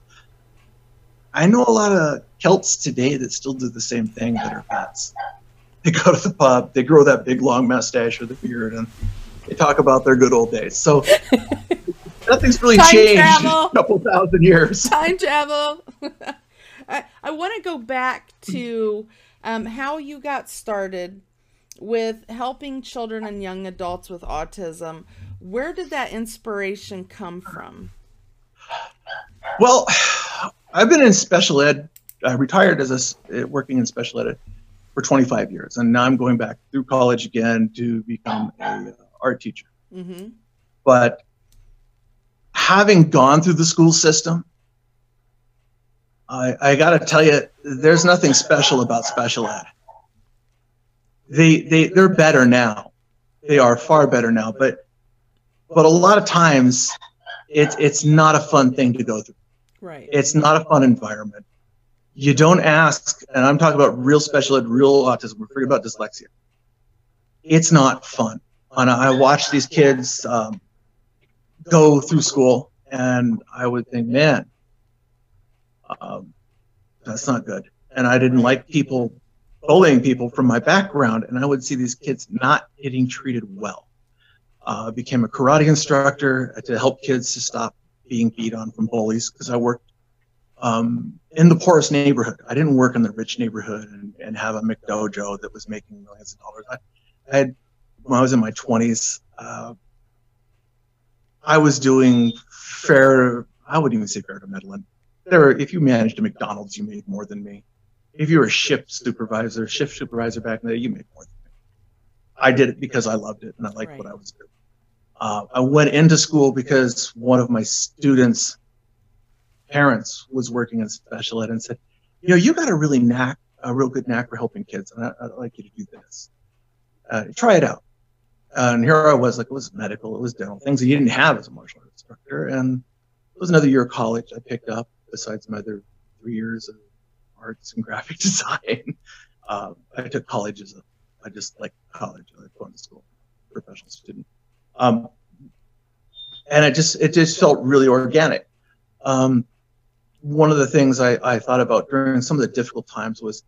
I know a lot of Celts today that still do the same thing that are vets. They go to the pub, they grow that big long mustache or the beard, and they talk about their good old days. So nothing's really Time changed travel. in a couple thousand years. time travel. I, I want to go back to um, how you got started with helping children and young adults with autism. Where did that inspiration come from? Well, I've been in special ed. I retired as a uh, working in special ed for 25 years, and now I'm going back through college again to become a uh, art teacher. Mm-hmm. But having gone through the school system, I, I got to tell you, there's nothing special about special ed. They they they're better now. They are far better now, but but a lot of times, it's it's not a fun thing to go through. Right. It's not a fun environment. You don't ask, and I'm talking about real special ed, real autism. We're forgetting about dyslexia. It's not fun. And I watch these kids um, go through school, and I would think, man, um, that's not good. And I didn't like people bullying people from my background, and I would see these kids not getting treated well. Uh, became a karate instructor to help kids to stop being beat on from bullies because I worked um, in the poorest neighborhood. I didn't work in the rich neighborhood and, and have a McDojo that was making millions of dollars. I, I had, when I was in my 20s, uh, I was doing fair, I wouldn't even say fair to middling. There, were- if you managed a McDonald's, you made more than me. If you were a shift supervisor, shift supervisor back in the day, you made more than me. I did it because I loved it and I liked what I was doing. Uh, I went into school because one of my students' parents was working in special ed and said, "You know, you got a really knack, a real good knack for helping kids, and I, I'd like you to do this. Uh, try it out." and here I was, like it was medical, it was dental things that you didn't have as a martial arts instructor, and it was another year of college I picked up besides my other three years of arts and graphic design. Uh, I took college as a, I just like college. I like going to school, professional student. Um, and it just it just felt really organic. Um, one of the things I, I thought about during some of the difficult times was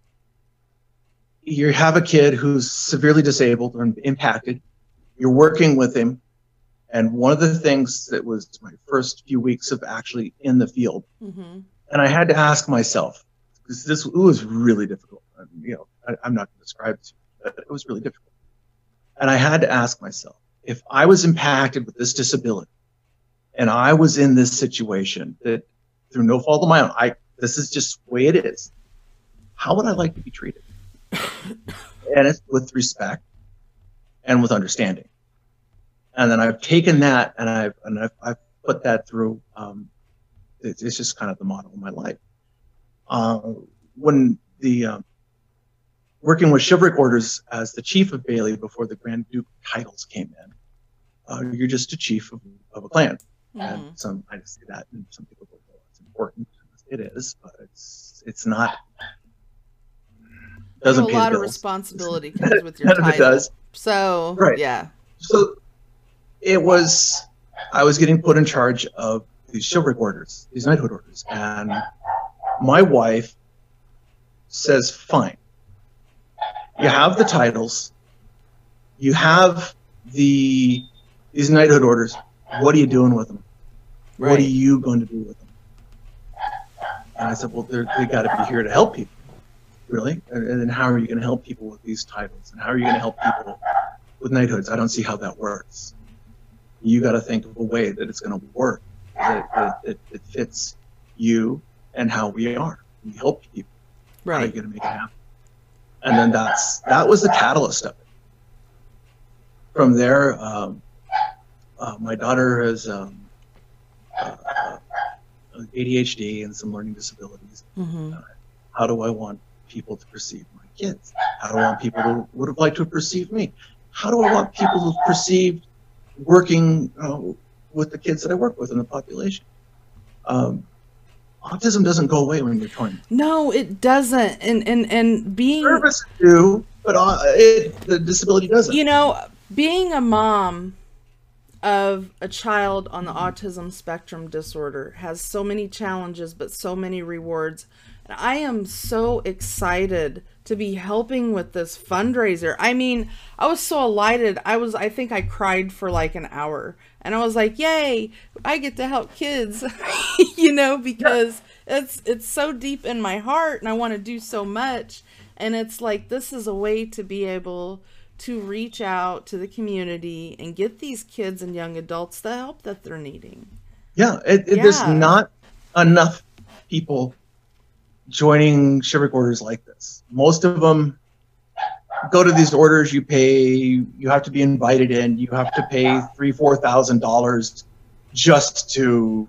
you have a kid who's severely disabled or impacted. You're working with him, and one of the things that was my first few weeks of actually in the field, Mm-hmm. and I had to ask myself this it was really difficult. You know, I, I'm not going to describe it, but it was really difficult. And I had to ask myself if I was impacted with this disability, and I was in this situation that through no fault of my own, I this is just the way it is. How would I like to be treated? and it's with respect and with understanding. And then I've taken that and I've and I've, I've put that through. Um, it's, it's just kind of the model of my life. Uh, when the um, working with chivalric orders as the chief of Bailey before the Grand Duke titles came in, uh, you're just a chief of, of a clan. Mm-hmm. And some I say that, and some people go, "Well, it's important." It is, but it's it's not. Doesn't a lot of responsibility comes with your of it does. So Right. yeah. So it was, I was getting put in charge of these chivalric orders, these knighthood orders, and my wife says, "Fine, you have the titles, you have the these knighthood orders. What are you doing with them? What are you going to do with them?" And I said, "Well, they got to be here to help people, really. And, and then how are you going to help people with these titles? And how are you going to help people with knighthoods? I don't see how that works. You got to think of a way that it's going to work, that, that, that it fits you and how we are. We help people. How are you going to make it happen? And then that's that was the catalyst of it. From there, um, uh, my daughter has um, uh, uh, ADHD and some learning disabilities. Mm-hmm. How do I want people to perceive my kids? How do I want people to would have liked to have perceived me? How do I want people to have perceived working uh, with the kids that I work with in the population? Um, autism doesn't go away when you're 20. No, it doesn't. And and and being Services do, but uh, it, the disability doesn't. you know, being a mom of a child on the autism spectrum disorder has so many challenges but so many rewards. And I am so excited to be helping with this fundraiser. I mean, I was so elated. I was I think I cried for like an hour. And I was like, "Yay, I get to help kids." you know, because it's it's so deep in my heart and I want to do so much. And it's like this is a way to be able to reach out to the community and get these kids and young adults the help that they're needing. Yeah, it, it, there's not enough people joining chivalric orders like this. Most of them go to these orders. You pay. You have to be invited in. You have to pay three, four thousand dollars just to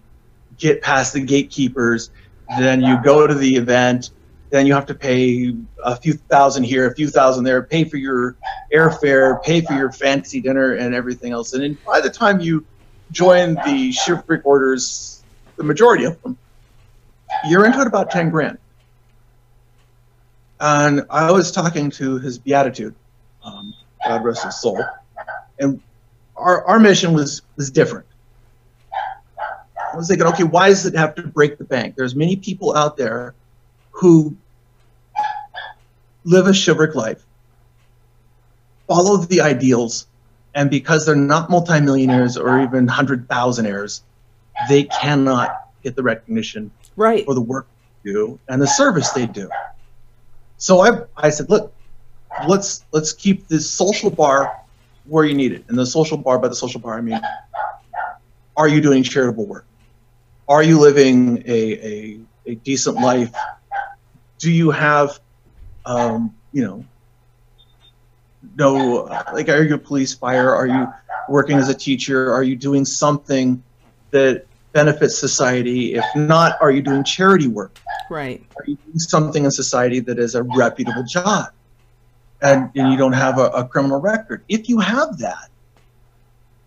get past the gatekeepers. Then you go to the event. Then you have to pay a few thousand here, a few thousand there. Pay for your airfare. Pay for your fancy dinner and everything else. And then by the time you join the chivalric orders, the majority of them, you're into it about 10 grand. And I was talking to his beatitude, um, God rest his soul, and our, our mission was, was different. I was thinking, okay, why does it have to break the bank? There's many people out there who live a chivalric life, follow the ideals, and because they're not multimillionaires or even hundred thousandaires, they cannot get the recognition Right. for the work they do and the service they do. So I, I said, look, let's let's keep this social bar where you need it. And the social bar, by the social bar, I mean, are you doing charitable work? Are you living a, a, a decent life? Do you have, um, you know, no, like, are you a police fire? Are you working as a teacher? Are you doing something that benefits society? If not, are you doing charity work? Right. Are you doing something in society that is a reputable job? And, and you don't have a, a criminal record. If you have that,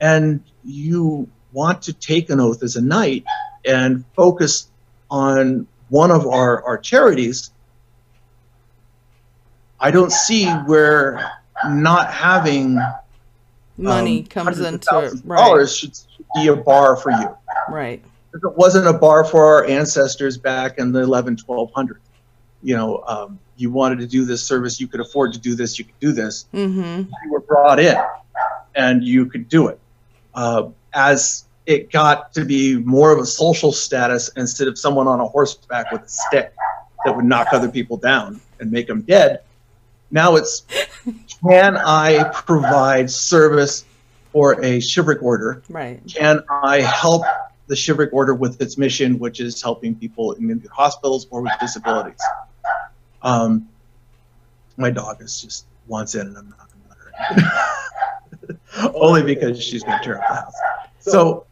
and you want to take an oath as a knight and focus on one of our, our charities, I don't see where not having money um, comes into it. Right. Dollars should be a bar for you. Right. It wasn't a bar for our ancestors back in the 11, 1200s, you know, um, you wanted to do this service, you could afford to do this, you could do this. Mm-hmm. You were brought in, and you could do it. Uh, as it got to be more of a social status instead of someone on a horseback with a stick that would knock other people down and make them dead. Now it's can I provide service for a chivalric order? Right. Can I help the chivalric order with its mission, which is helping people in hospitals or with disabilities? Um, my dog is just wants in, and I'm not going to let her in. Only because she's going to tear up the house. So,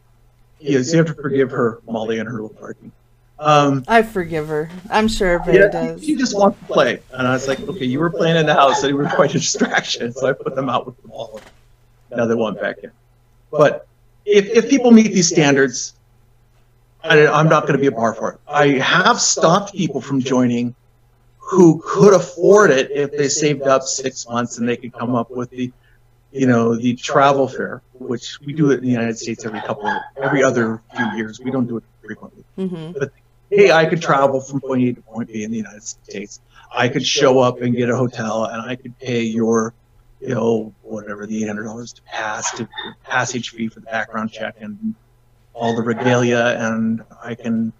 yes, you have to forgive her, Molly, and her little barking. Um, I forgive her. I'm sure everybody yeah, does. She just wants to play. And I was like, okay, you were playing in the house, and you were quite a distraction. So I put them out with the ball. Now they want back in. But if, if people meet these standards, I, I'm not going to be a bar for it. I have stopped people from joining who could afford it if they saved up six months and they could come up with the, you know, the travel fare, which we do it in the United States every couple, of, every other few years. We don't do it frequently Mm-hmm. hey, I could travel from point A to point B in the United States. I could show up and get a hotel, and I could pay your, you know, whatever the eight hundred dollars to pass to passage fee for the background check and all the regalia, and I can,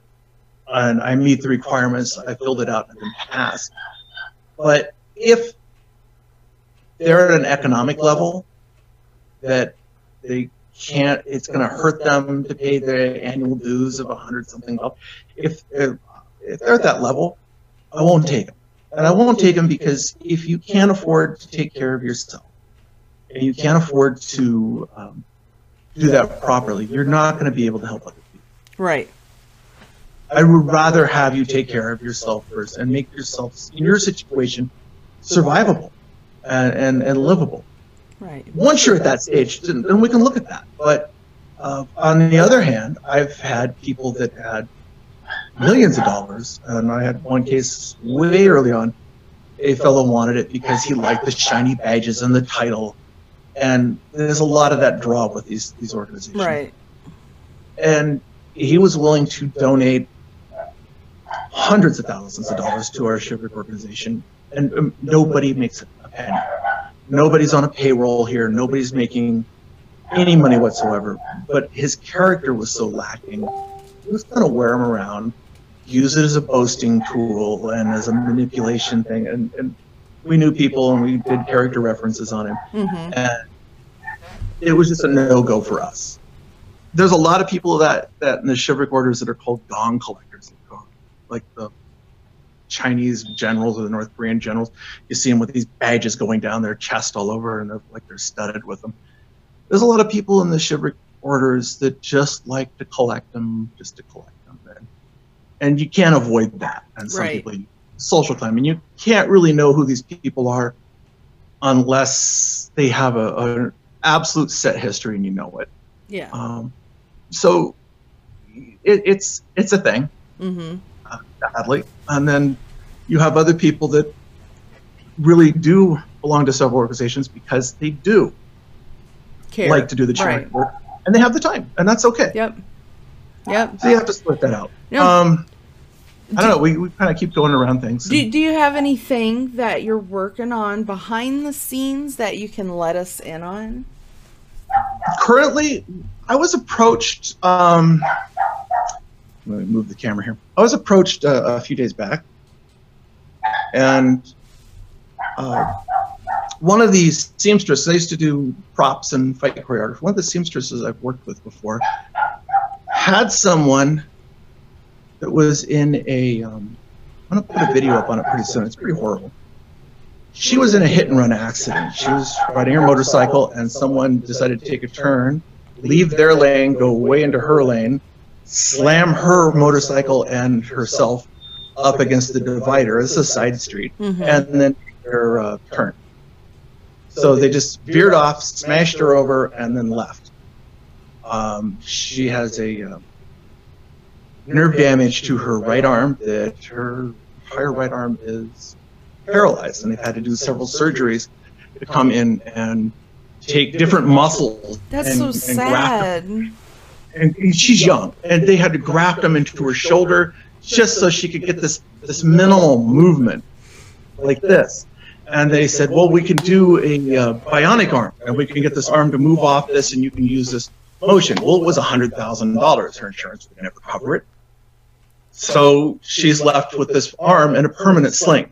and I meet the requirements. I filled it out and I can pass. But if they're at an economic level that they can't it's going to hurt them to pay their annual dues of a hundred something dollars. If, if if they're at that level, I won't take them, and I won't take them because if you can't afford to take care of yourself, and you can't afford to um, do that properly, you're not going to be able to help other people. Right. I would rather have you take care of yourself first and make yourself in your situation survivable and, and, and livable Right. once you're at that stage, then, then we can look at that. But uh, on the other hand, I've had people that had millions of dollars, and I had one case way early on. A fellow wanted it because he liked the shiny badges and the title, and there's a lot of that draw with these these organizations. Right. And he was willing to donate hundreds of thousands of dollars to our chivalric organization, and um, nobody makes a penny. Nobody's on a payroll here. Nobody's making any money whatsoever. But his character was so lacking he was going to wear him around use it as a boasting tool and as a manipulation thing. And, and we knew people and we did character references on him Mm-hmm. and it was just a no-go for us there's a lot of people that that in the chivalric orders that are called gong collectors like the Chinese generals or the North Korean generals. You see them with these badges going down their chest all over, and they're like they're studded with them. There's a lot of people in the chivalric orders that just like to collect them, just to collect them, and, and you can't avoid that. And some Right. people social climb, and you can't really know who these people are unless they have a, a absolute set history and you know it. Yeah. Um, so it, it's it's a thing Mm-hmm. badly. And then you have other people that really do belong to several organizations because they do Care. like to do the charity Right. work and they have the time, and that's okay. Yep. Yep. So you have to split that out. No. Um, I don't know. We, we kind of keep going around things. Do, do you have anything that you're working on behind the scenes that you can let us in on? currently, I was approached. Um, let me move the camera here. I was approached uh, a few days back, and uh, one of these seamstresses. I used to do props and fight choreography. One of the seamstresses I've worked with before had someone that was in a. Um, I'm gonna put a video up on it pretty soon. It's pretty horrible. She was in a hit and run accident. She was riding her motorcycle, and someone decided to take a turn, leave their lane, go way into her lane, slam her motorcycle and herself up against the divider. It's a side street, Mm-hmm. and then their uh, turn. So they just veered off, smashed her over, and then left. Um, she has a uh, nerve damage to her right arm that her entire right arm is paralyzed, and they've had to do several surgeries to come in and take different muscles. That's and, so and sad. them. And, she's young, and they had to graft them into her shoulder just so she could get this this minimal movement like this. And they said, well, we can do a uh, bionic arm, and we can get this arm to move off this, and you can use this motion. Well, it was a hundred thousand dollars. Her insurance would never cover it. So she's left with this arm and a permanent sling.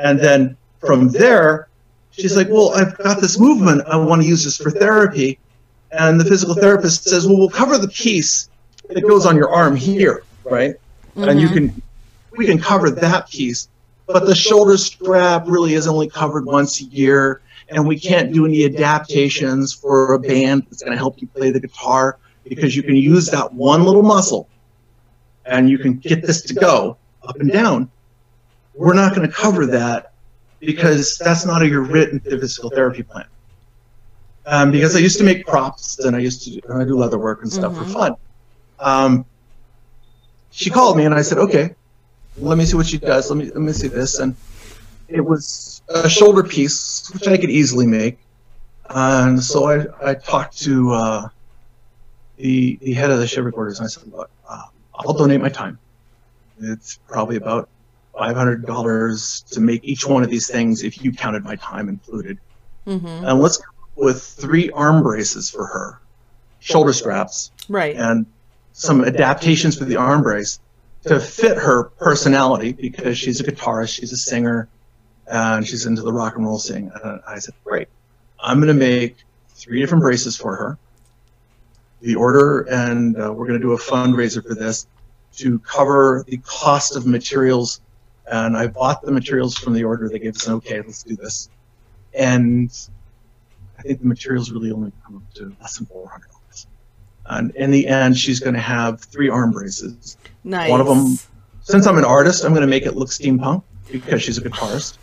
And then from there, she's like, well, I've got this movement. I want to use this for therapy. And the physical therapist says, well, we'll cover the piece that goes on your arm here, right? And you mm-hmm. can, we can cover that piece. But the shoulder strap really is only covered once a year. And we can't do any adaptations for a band that's going to help you play the guitar because you can use that one little muscle and you can get this to go up and down. We're not going to cover that because that's not a your written physical therapy plan. Um, because I used to make props and I used to do, I do leather work and stuff Mhm. for fun. Um, she called me and I said, okay, let me see what she does. Let me let me see this. And it was a shoulder piece, which I could easily make. And so I, I talked to uh, the the head of the chivalric orders and I said, look, I'll donate my time. It's probably about five hundred dollars to make each one of these things if you counted my time included. Mm-hmm. And let's come up with three arm braces for her, shoulder straps, Right. and some adaptations for the arm brace to fit her personality because she's a guitarist, she's a singer, and she's into the rock and roll scene. And I said, great, I'm going to make three different braces for her. The order, and uh, we're going to do a fundraiser for this to cover the cost of materials. And I bought the materials from the order. They gave us an okay, let's do this. And I think the materials really only come up to less than $400. And in the end, she's going to have three arm braces. Nice. One of them. Since I'm an artist, I'm going to make it look steampunk because she's a guitarist.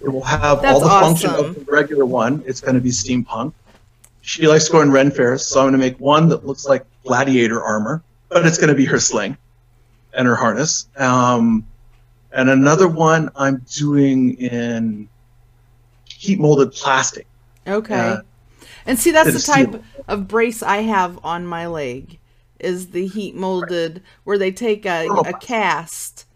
It will have That's all the function of the regular one. It's going to be steampunk. She likes going Ren fairs, so I'm going to make one that looks like gladiator armor, but it's going to be her sling and her harness. Um, and another one I'm doing in heat molded plastic. Okay. Uh, and see, that's the type steel. of brace I have on my leg. Is the heat molded where they take a, Oh. a cast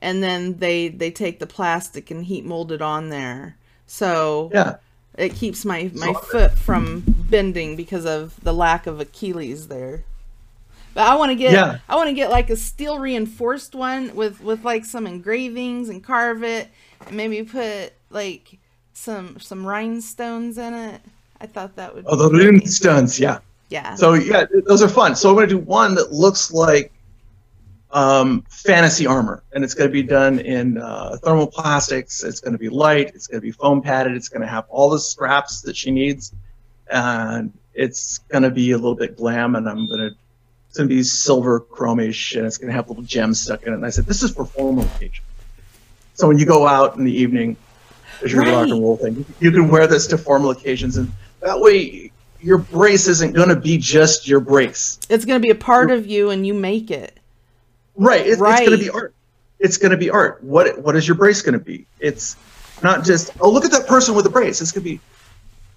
and then they they take the plastic and heat mold it on there. So Yeah. it keeps my my foot from bending because of the lack of Achilles there. But I want to get Yeah. I want to get like a steel reinforced one with with like some engravings and carve it and maybe put like some some rhinestones in it. I thought that would be Oh, the rhinestones, yeah. Yeah. So yeah, those are fun. So I'm going to do one that looks like um, fantasy armor, and it's going to be done in uh, thermoplastics. It's going to be light. It's going to be foam padded. It's going to have all the straps that she needs, and it's going to be a little bit glam. And I'm going to it's going to be silver chromish, and it's going to have little gems stuck in it. And I said, this is for formal occasion. So when you go out in the evening, as your rock and roll thing, you can wear this to formal occasions, and that way your brace isn't going to be just your brace. it's going to be a part of you and you make it. Right. It, It's going to be art. It's going to be art. What What is your brace going to be? It's not just oh look at that person with a brace. It's going to be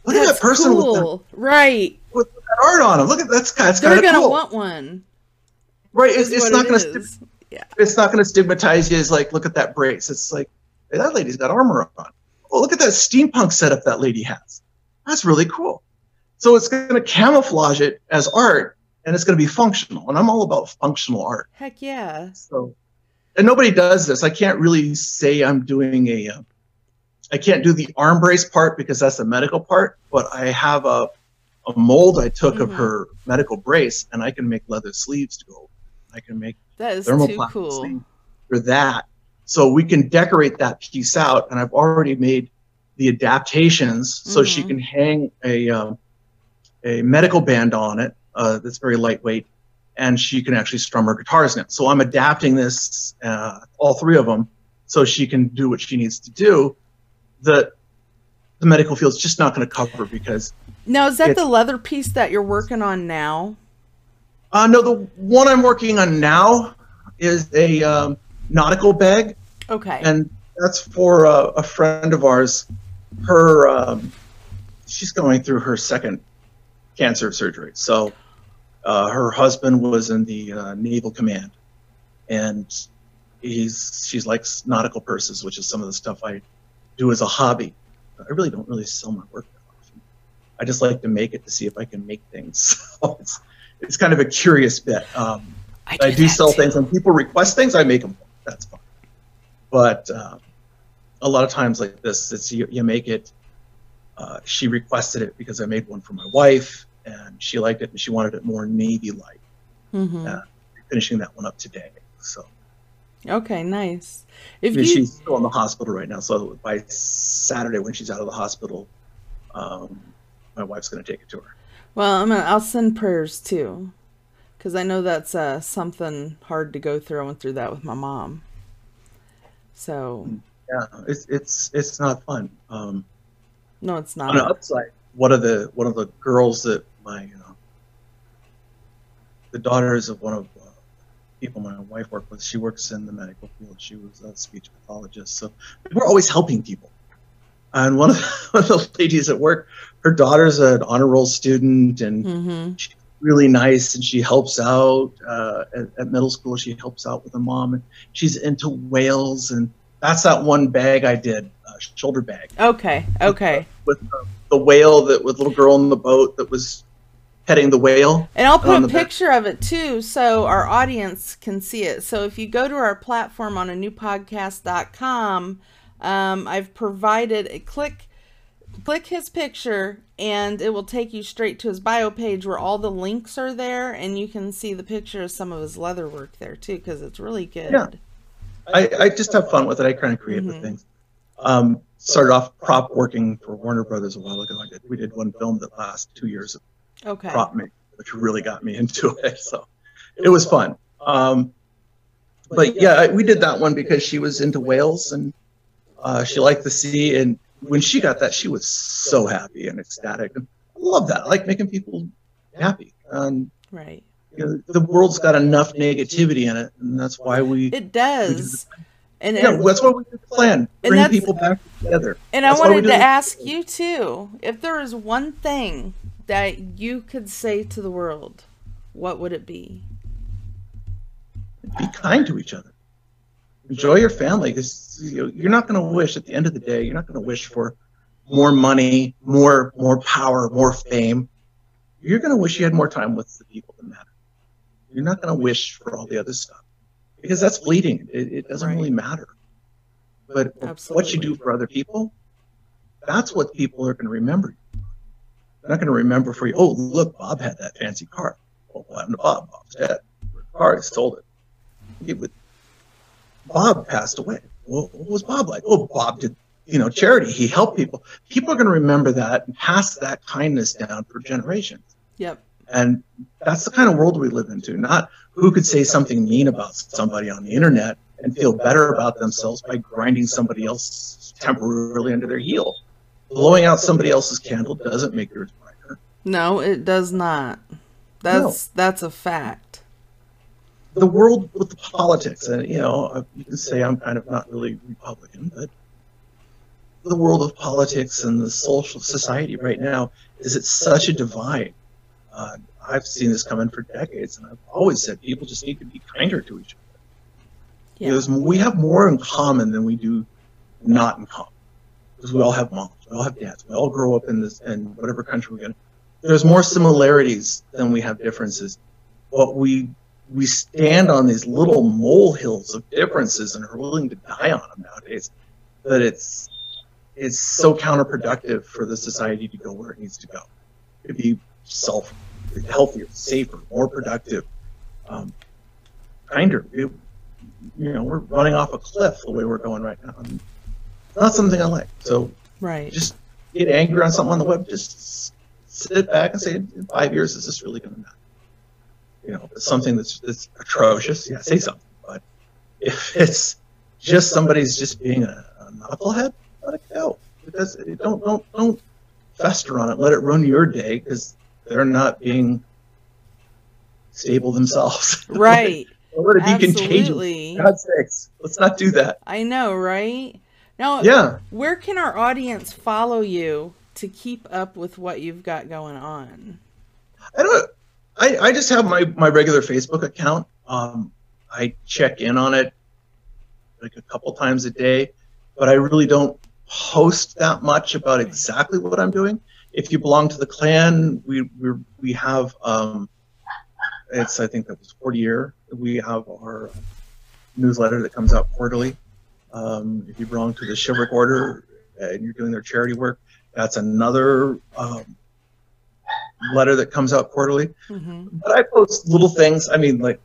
look at that person with, that, right. with that art on him. Look at that's They're kind of going to cool. want one. right. It's, it's not it going to. is. Yeah. It's not to stigmatize you as like look at that brace. It's like hey, that lady's got armor on. Oh look at that steampunk setup that lady has. That's really cool. So it's going to camouflage it as art, and it's going to be functional. And I'm all about functional art. Heck yeah. So, and nobody does this. I can't really say I'm doing a. Uh, I can't do the arm brace part because that's the medical part. But I have a a mold I took of Mhm. her medical brace, and I can make leather sleeves to go. I can make That is too cool. for that. So we can decorate that piece out, and I've already made the adaptations so she Mhm. can hang a um, a medical band on it uh, that's very lightweight, and she can actually strum her guitars in it. So I'm adapting this, uh, all three of them, so she can do what she needs to do. That the medical field's just not going to cover because Now, is that the leather piece that you're working on now? uh, no, the one I'm working on now is a um, nautical bag. Okay. and that's for a, a friend of ours. Her, um, she's going through her second cancer surgery. So uh, her husband was in the uh, Naval Command, and he's she's likes nautical purses, which is some of the stuff I do as a hobby. I really don't really sell my work that often. I just like to make it to see if I can make things. So it's it's kind of a curious bit. Um, I I do sell too. things when people request things. I make them. That's fine. But uh, a lot of times like this, it's you, you make it. Uh, she requested it because I made one for my wife, and she liked it, and she wanted it more navy-like. Mhm. Yeah. Finishing that one up today. So Okay, nice. If I mean, you she's still in the hospital right now. So by Saturday, when she's out of the hospital, um, my wife's going to take it to her. Well, I'm gonna, I'll send prayers too, because I know that's uh, something hard to go through. I went through that with my mom. So Yeah, it's it's it's not fun. Um, no, it's on the not. upside, one of the one of the girls that my uh, the daughters of one of people my wife worked with, she works in the medical field. She was a speech pathologist, so we're always helping people. And one of, the, one of the ladies at work, her daughter's an honor roll student, and Mm-hmm. she's really nice, and she helps out uh, at, at middle school. She helps out with her mom, and she's into whales, and that's that one bag I did, uh, shoulder bag Okay. Okay. with the, the whale that with little girl in the boat that was petting the whale. And I'll put a the back. picture of it too so our audience can see it. So if you go to our platform on a newpodcast.com, um, I've provided a click click his picture and it will take you straight to his bio page where all the links are there and you can see the picture of some of his leather work there too because it's really good. Yeah. I, I just have fun with it. I kind of create with things. Um, started off prop working for Warner Brothers a while ago. I did, we did one film that last two years Okay. prop making, which really got me into it. So it was fun. Um, but yeah, we did that one because she was into whales and uh, she liked the sea. And when she got that, she was so happy and ecstatic. And I love that. I like making people happy. And Right. you know, the world's got enough negativity in it, and that's why we. It does. And yeah, and, that's why we plan. Bring people back together. and I that's we wanted to ask you too if there is one thing that you could say to the world, what would it be? Be kind to each other. Enjoy your family because you're not going to wish at the end of the day. You're not going to wish for more money, more more power, more fame. You're going to wish you had more time with the people that matter. You're not going to wish for all the other stuff because that's fleeting. It, it doesn't Right. really matter. But what you do for other people, that's what people are going to remember. They're not going to remember for you. Oh, look, Bob had that fancy car. Well, what happened to Bob? Bob's dead. The car, he sold it. It would, Bob passed away. Well, what was Bob like? Oh, Bob did, you know, charity. He helped people. People are going to remember that and pass that kindness down for generations. Yep. And that's the kind of world we live into. Not who could say something mean about somebody on the internet and feel better about themselves by grinding somebody else temporarily under their heel. Blowing out somebody else's candle doesn't make yours brighter. No, it does not. That's that's a fact. The world with the politics, and you know, uh, you can say I'm kind of not really Republican, but the world of politics and the social society right now is at such a divide. Uh, I've seen this coming for decades, and I've always said people just need to be kinder to each other. Yeah. Because we have more in common than we do not in common. Because we all have moms, we all have dads, we all grow up in this in whatever country we're in. There's more similarities than we have differences. But we we stand on these little molehills of differences and are willing to die on them nowadays. That it's it's so counterproductive for the society to go where it needs to go. To be self healthier, safer, more productive, um, kinder. It, you know, we're running off a cliff the way we're going right now. Not something I like. So Right. just get angry on something on the web. Just sit back and say, in five years, is this really going to matter? You know, if it's something that's, that's atrocious, yeah, say something. But if it's just somebody's just being a, a knucklehead, let it go. Because it, don't don't don't fester on it. Let it ruin your day because they're not being stable themselves. Right. Let it be contagious. Absolutely. For God's sakes, let's not do that. I know, right? Now, Yeah. where can our audience follow you to keep up with what you've got going on? I don't. I, I just have my, my regular Facebook account. Um, I check in on it like a couple times a day, but I really don't post that much about exactly what I'm doing. If you belong to the clan, we we we have um, it's I think that was 40 year. We have our newsletter that comes out quarterly. Um, if you belong to the Chivalric Order and you're doing their charity work, that's another um, letter that comes out quarterly. Mm-hmm. But I post little things. I mean, like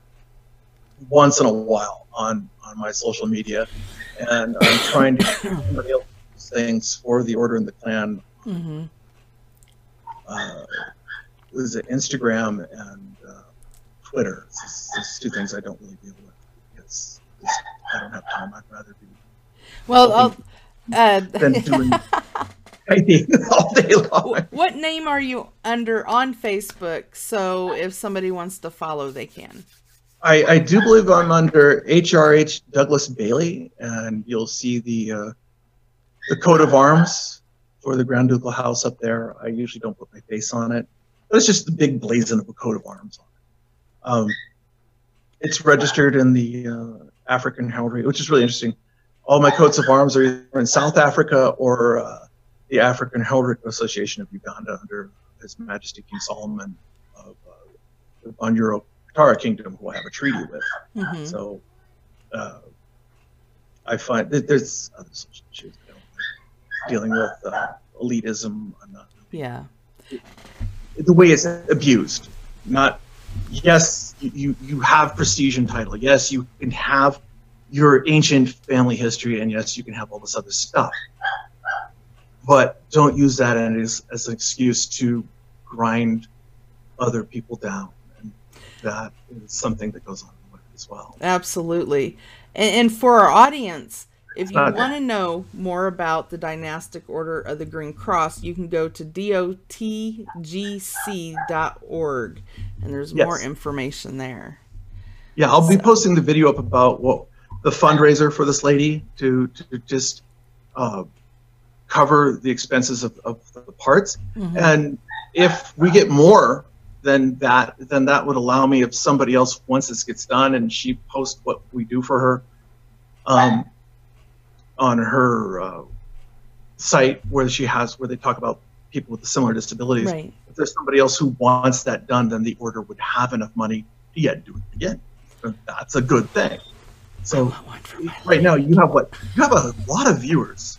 once in a while on on my social media, and I'm trying to things for the Order and the Clan. Mm-hmm. Uh, was it Instagram and uh, Twitter? It's, it's two things I don't really deal with because I don't have time. I'd rather be Well, I'll, uh, than doing typing all day long. what name are you under on Facebook? So if somebody wants to follow, they can. I, I do believe I'm under HRH Douglas Bailey, and you'll see the uh, the coat of arms for the Grand Ducal House up there. I usually don't put my face on it, but it's just the big blazon of a coat of arms on it. Um, it's registered in the uh, African heraldry, which is really interesting. All my coats of arms are either in South Africa or uh, the African Heraldry Association of Uganda under His Majesty King Solomon of uh, Kitara Kingdom, who I have a treaty with. Mhm. So uh, I find that there's other social issues I don't dealing with uh, elitism. Yeah. the way it's abused. Not yes, you, you have prestige and title. Yes, you can have your ancient family history, and yes, you can have all this other stuff. But don't use that as, as an excuse to grind other people down. And that is something that goes on as well. Absolutely. And, and for our audience, if you want to know more about the Dynastic Order of the Green Cross, you can go to dotgc.org and there's Yes. more information there. Yeah, I'll be posting the video up about what the fundraiser for this lady to to just uh, cover the expenses of, of the parts. Mhm. And if we get more than that, then that would allow me if somebody else once this gets done and she posts what we do for her um, on her uh, site where she has where they talk about people with similar disabilities. Right. If there's somebody else who wants that done, then the order would have enough money to yet do it again. That's a good thing. So I for my right now you have what you have a lot of viewers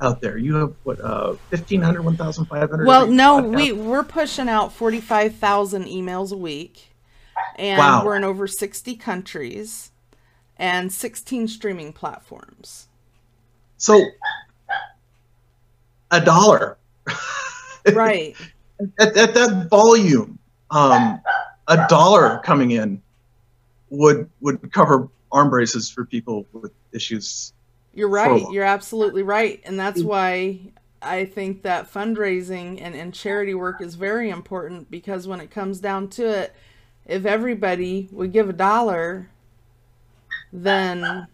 out there. You have what uh 1500 1500 Well, no, we we're pushing out 45,000 emails a week. And Wow. we're in over 60 countries and 16 streaming platforms. so a dollar Right. at, at that volume um a dollar coming in would would cover arm braces for people with issues You're right. You're absolutely right. And that's Mm. why I think that fundraising and, and charity work is very important because when it comes down to it, if everybody would give a dollar, then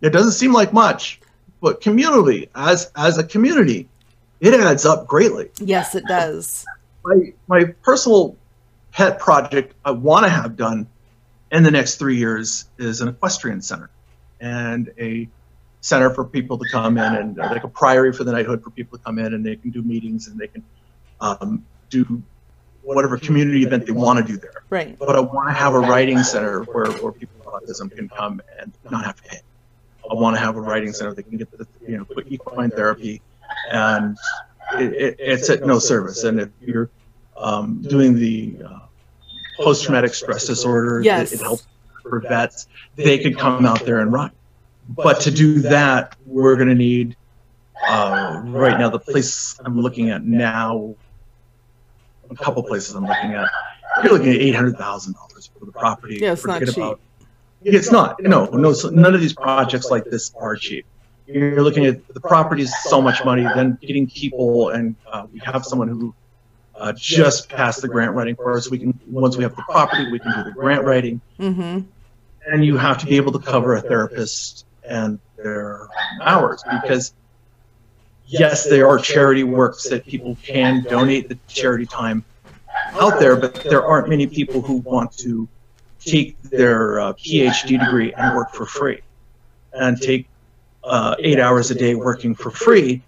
it doesn't seem like much but community as as a community it adds up greatly yes, it does. my my personal pet project I want to have done in the next three years is an equestrian center and a center for people to come in and uh, like a priory for the knighthood for people to come in and they can do meetings and they can um, do whatever community event they want to do there. Right. But I want to have a riding center where, where people with autism can come and not have to pay. I want to have a riding center they can get the you know quick equine therapy, and it, it, it's at no service. And if you're um, doing the uh, post traumatic stress disorder, Yes. it, it helps for vets. They could come out there and run. But to do that, we're going to need uh, right now the place I'm looking at now. A couple places I'm looking at. You're looking at eight hundred thousand dollars for the property. Yeah, it's not cheap. about- It's not. No, no. So none of these projects like this are cheap. You're looking at the property is so much money. Then getting people, and uh, we have someone who uh, just passed the grant writing for us. We can once we have the property, we can do the grant writing, Mm-hmm. and you have to be able to cover a therapist and their hours because yes, there are charity works that people can donate the charity time out there, but there aren't many people who want to take their uh, PhD degree and work for free and take uh, eight hours a day working for free.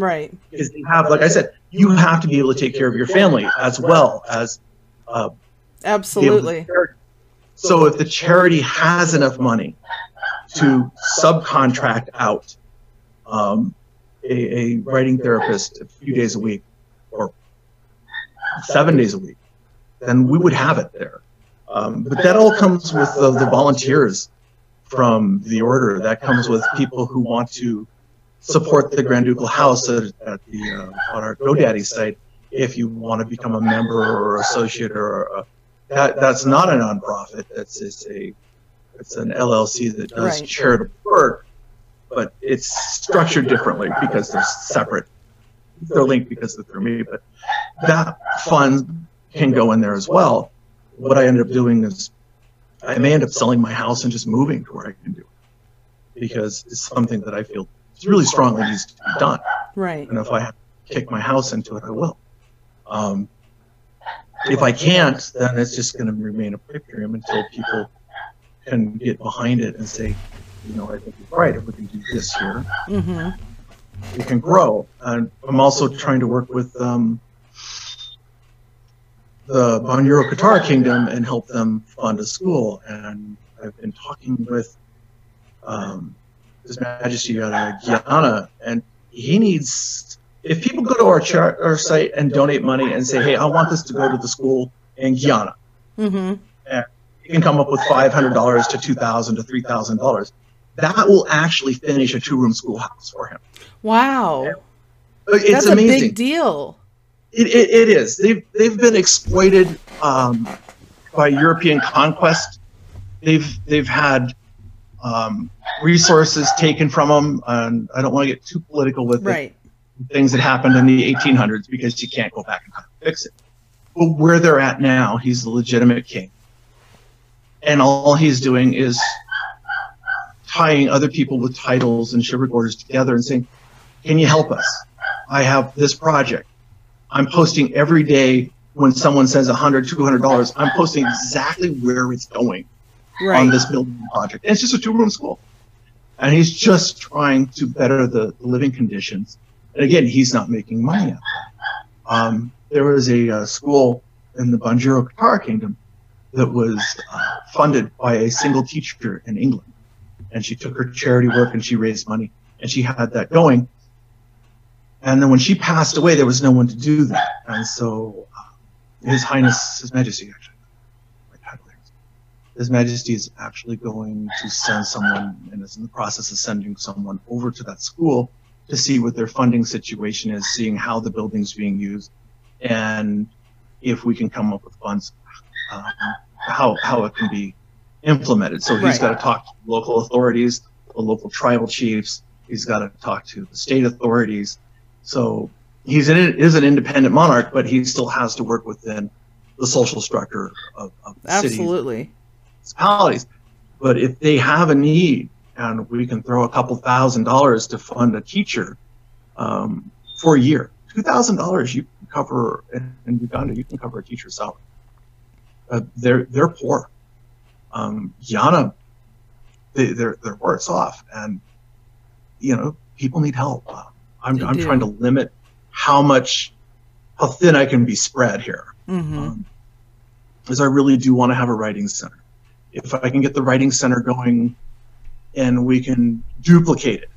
Right. Because you have, like I said, you have to be able to take care of your family as well as. Uh, Absolutely. So if the charity has enough money to subcontract out um, a, a riding therapist a few days a week or seven days a week, then we would have it there. Um, but that all comes with the, the volunteers from the order. That comes with people who want to support the Grand Ducal House at, at the uh, on our GoDaddy site. If you want to become a member or associate or a, that that's not a nonprofit. That's it's a it's an LLC that does Right. charitable work, but it's structured differently because they're separate. They're linked because they're through me, but that fund can go in there as well. What I ended up doing is I may end up selling my house and just moving to where I can do it because it's something that I feel really strongly needs to be done. Right. And if I have to kick my house into it, I will. Um, if I can't, then it's just going to remain a pipe dream until people can get behind it and say, you know, I think you're right. If we can do this here, Mm-hmm. we can grow. And I'm also trying to work with um, the Bunyoro-Kitara Kingdom and help them fund a school. And I've been talking with um, His Majesty out of Guyana, and he needs. If people go to our chart, our site and donate money and say, "Hey, I want this to go to the school in Guyana," Mm-hmm. you can come up with five hundred dollars to two thousand to three thousand dollars. That will actually finish a two-room schoolhouse for him. Wow. It's That's amazing. a big deal. It, it, it is. They've they've been exploited um, by European conquest. They've they've had um, resources taken from them, and I don't want to get too political with it. Things that happened in the 1800s because you can't go back and fix it. But where they're at now, he's the legitimate king, and all he's doing is tying other people with titles and chivalric orders together and saying, "Can you help us? I have this project." I'm posting every day when someone says $100, $200, I'm posting exactly where it's going Right. on this building project. And it's just a two room school. And he's just trying to better the, living conditions. And again, he's not making money out. Um, there was a uh, school in the Bunyoro-Kitara Kingdom that was uh, funded by a single teacher in England. And she took her charity work and she raised money and she had that going. And then when she passed away, there was no one to do that. And so, uh, His Highness, His Majesty, actually, my title there. His Majesty is actually going to send someone, and is in the process of sending someone over to that school to see what their funding situation is, seeing how the building's being used, and if we can come up with funds, um, how how it can be implemented. So he's Right. got to talk to local authorities, the local tribal chiefs. He's got to talk to the state authorities. So he's an, is an independent monarch, but he still has to work within the social structure of, of the city Absolutely. Municipalities. But if they have a need and we can throw a couple thousand dollars to fund a teacher um, for a year, two thousand dollars you can cover in, in Uganda, you can cover a teacher's salary. Uh, they're they're poor. Um, Guyana, they, they're they're worse off, and you know people need help. Uh, I'm I'm trying to limit how much how thin I can be spread here Mm-hmm. um, is I really do want to have a riding center. If I can get the riding center going and we can duplicate it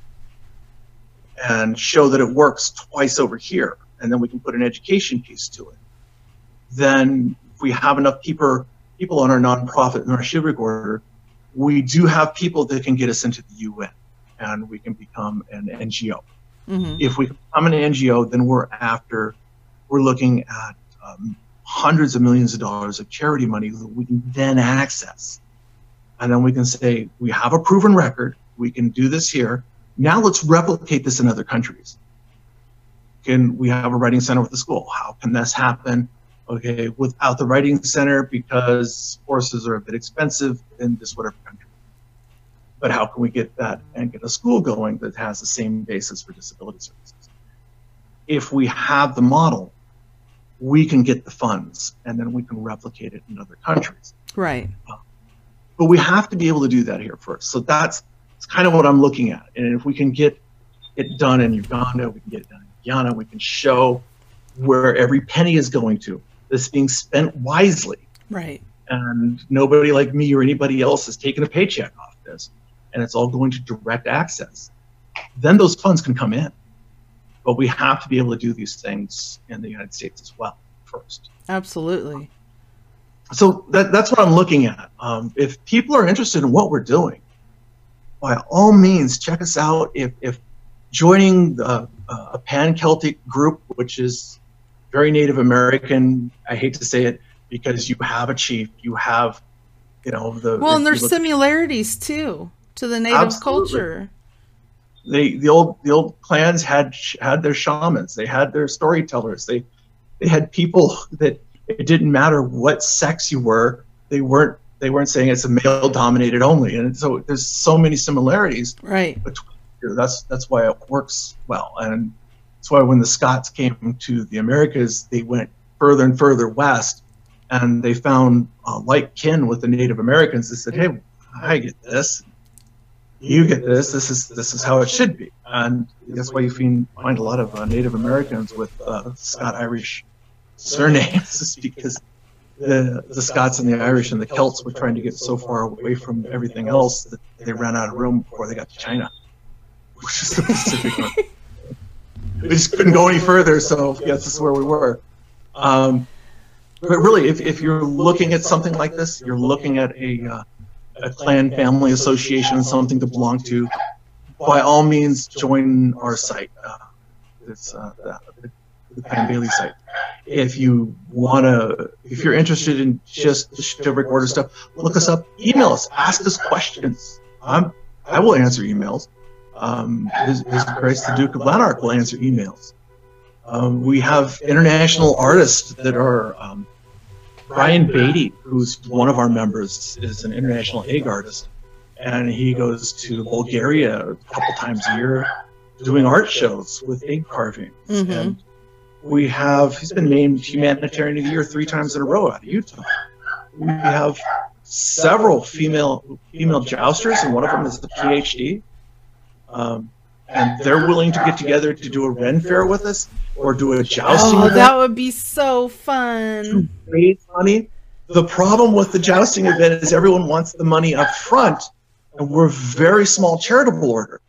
and show that it works twice over here, and then we can put an education piece to it, then if we have enough people, people on our nonprofit and our chivalric order, we do have people that can get us into the UN and we can become an NGO Mm-hmm. if we become an NGO, then we're after, we're looking at um, hundreds of millions of dollars of charity money that we can then access. And then we can say, we have a proven record, we can do this here. Now let's replicate this in other countries. Can we have a riding center with the school? How can this happen? Okay, without the riding center, because courses are a bit expensive in this whatever country but how can we get that and get a school going that has the same basis for disability services? if we have the model, we can get the funds and then we can replicate it in other countries. Right. Uh, But we have to be able to do that here first. So that's, that's kind of what I'm looking at. And if we can get it done in Uganda, we can get it done in Guyana, we can show where every penny is going to. This being spent wisely. Right. And nobody like me or anybody else is taking a paycheck off this. And it's all going to direct access. Then those funds can come in. But we have to be able to do these things in the United States as well first. Absolutely. So that, that's what I'm looking at. Um, if people are interested in what we're doing, by all means, check us out. If, if joining the, uh, a pan Celtic group, which is very Native American, I hate to say it, because you have a chief, you have, you know, the. Well, and there's similarities too to the native Absolutely. culture. they the old the old clans had had their shamans they had their storytellers they they had people that it didn't matter what sex you were they weren't they weren't saying it's a male dominated only. And so there's so many similarities Right. that's that's why it works well. And that's why when the scots came to the americas they went further and further west and they found uh, like kin with the native americans. They said hey i get this. You get this. This is this is how it should be, and that's why you find find a lot of uh, Native Americans with uh, Scot Irish surnames, is because the the Scots and the Irish and the Celts were trying to get so far away from everything else that they ran out of room before they got to China, which is the Pacific. Rim. we just couldn't go any further, so yes, this is where we were. Um, but really, if, if you're looking at something like this, you're looking at a uh, a clan family association, something to belong to, by all means join our site. Uh, it's uh, the, the Pan Bailey site. If you want to, if you're interested in just the Order stuff, look us up, email us, ask us questions. I'm, I will answer emails. Um, His, His Grace the Duke of Lanark will answer emails. Um, we have international artists that are um, Brian Beatty, who's one of our members, is an international egg artist, and he goes to Bulgaria a couple times a year doing art shows with egg carving. Mhm. And we have he's been named humanitarian of the year three times in a row out of Utah. We have several female female jousters, and one of them is the PhD. Um, and they're willing to get together to do a Ren fair with us or do a jousting Oh, event that would be so fun. raise money. The problem with the jousting event is everyone wants the money up front, and we're a very small charitable order.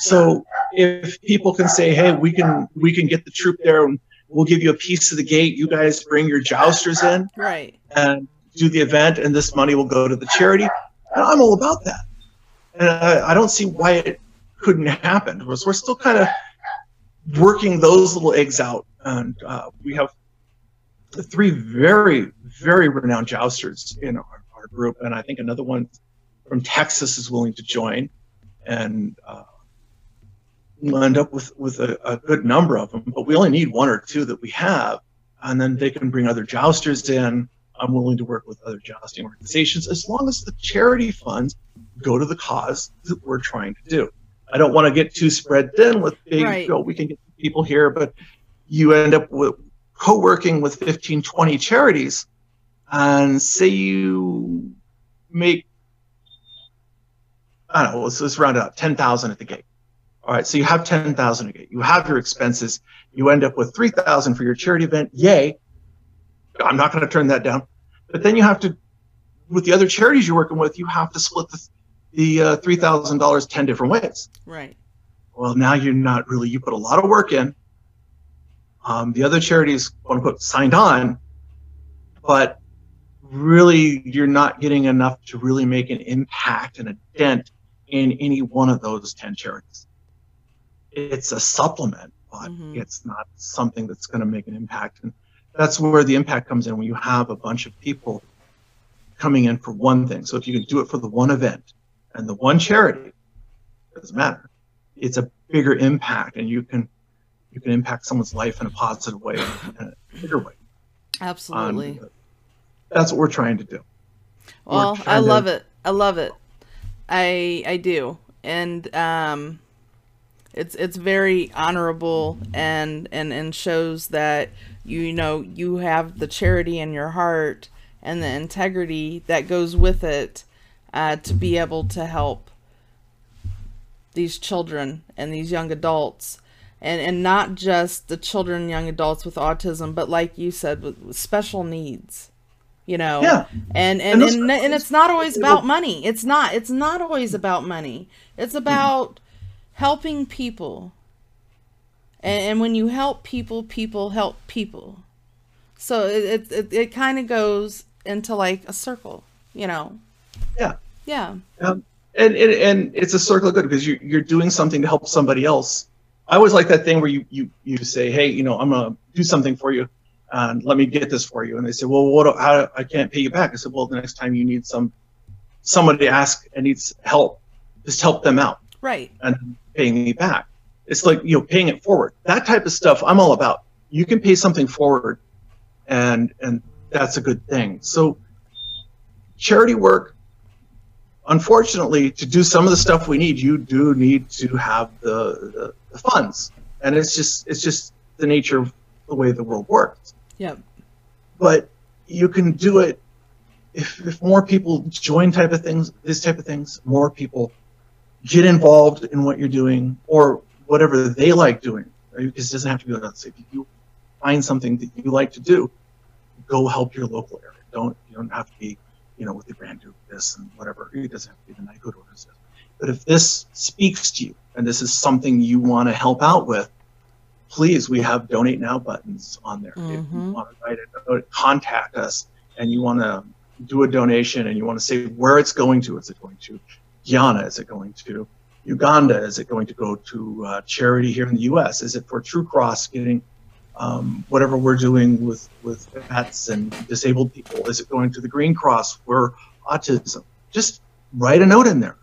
So if people can say, "Hey, we can we can get the troop there, and we'll give you a piece of the gate. You guys bring your jousters in Right. and do the event, and this money will go to the charity," and I'm all about that. And I, I don't see why it couldn't happen. We're, we're still kind of working those little eggs out, and uh, we have three very, very renowned jousters in our, our group, and I think another one from Texas is willing to join, and uh, we'll end up with with a, a good number of them. But we only need one or two that we have, and then they can bring other jousters in. I'm willing to work with other jousting organizations as long as the charity funds go to the cause that we're trying to do. I don't want to get too spread thin with big, Right. you know, we can get people here, but you end up with co-working with 15, 20 charities, and say you make, I don't know, let's, let's round it up, 10,000 at the gate. All right, so you have 10,000 a gate. You have your expenses. You end up with 3,000 for your charity event. Yay. I'm not going to turn that down. But then you have to, with the other charities you're working with, you have to split the, the uh, $3,000 10 different ways Right. well now you're not really you put a lot of work in um, the other charities quote unquote signed on but really you're not getting enough to really make an impact and a dent in any one of those 10 charities it's a supplement but Mhm. it's not something that's going to make an impact and that's where the impact comes in when you have a bunch of people coming in for one thing so if you can do it for the one event and the one charity it doesn't matter it's a bigger impact and you can you can impact someone's life in a positive way in a bigger way Absolutely. Um, that's what we're trying to do Well, I trying to- love it. I love it. I I do. And um it's it's very honorable and and and shows that you know you have the charity in your heart and the integrity that goes with it uh, to be able to help these children and these young adults. And and not just the children young adults with autism but like you said with, with special needs you know? Yeah. and and, And and, and, it's not always about money. It's not it's not always about money. It's about helping people and, and when you help people people help people so it it, it, kind of goes into like a circle you know Yeah. yeah Um, and, and and it's a circle of good because you you're doing something to help somebody else. I always like that thing where you you you say, hey, you know, I'm gonna do something for you, and let me get this for you. And they say, well, what? do- How I can't pay you back. I said, well, the next time you need some somebody to ask and needs help, just help them out right and paying me back. It's like you know paying it forward. That type of stuff I'm all about. You can pay something forward, and and that's a good thing. So charity work. Unfortunately, to do some of the stuff we need, you do need to have the, the, the funds, and it's just it's just the nature of the way the world works. Yeah. But you can do it if, if more people join type of things, this type of things, more people get involved in what you're doing or whatever they like doing. right? Because it doesn't have to be about say if you find something that you like to do, go help your local area. Don't you don't have to be, you know, with the Grand Duke this and whatever. It doesn't have to be the Knighthood Orders. But if this speaks to you and this is something you want to help out with, please, we have donate now buttons on there. If you Mhm. want to write a note, contact us and you want to do a donation and you want to say where it's going to. Is it going to Guyana? Is it going to Uganda? Is it going to go to uh, charity here in the U.S.? Is it for True Cross getting um, whatever we're doing with with pets and disabled people? Is it going to the Green Cross for autism? Just write a note in there,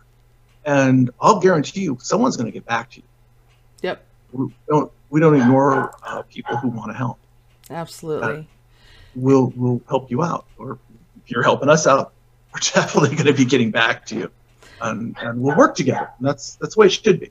and I'll guarantee you someone's going to get back to you. yep We don't we don't ignore uh, people who want to help. absolutely We'll we'll help you out, or if you're helping us out, we're definitely going to be getting back to you, and and we'll work together. And that's that's the way it should be.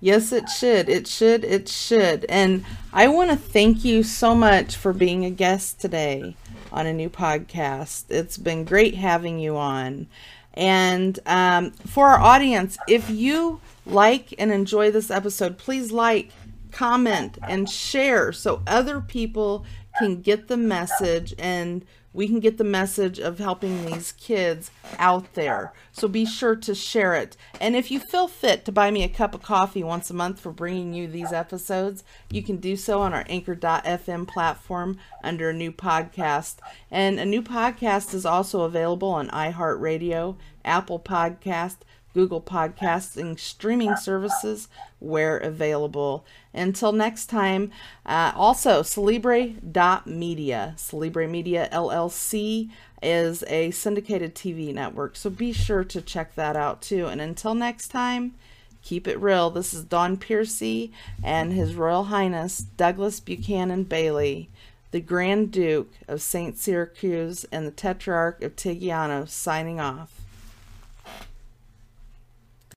Yes, it should. It should. It should. And I want to thank you so much for being a guest today on a new podcast. It's been great having you on. And um, for our audience, if you like and enjoy this episode, please like, comment, and share so other people can get the message and we can get the message of helping these kids out there. So be sure to share it. And if you feel fit to buy me a cup of coffee once a month for bringing you these episodes, you can do so on our anchor.fm platform under a new podcast. And a new podcast is also available on iHeartRadio, Apple Podcast, Google Podcasts, and streaming services where available. Until next time, uh, also Celebre.media. Celebre Media LLC is a syndicated TV network, so be sure to check that out too. And until next time, keep it real. This is Don Piercy and His Royal Highness Douglas Buchanan Bailey, the Grand Duke of St. Syracuse and the Tetrarch of Tigiano, signing off.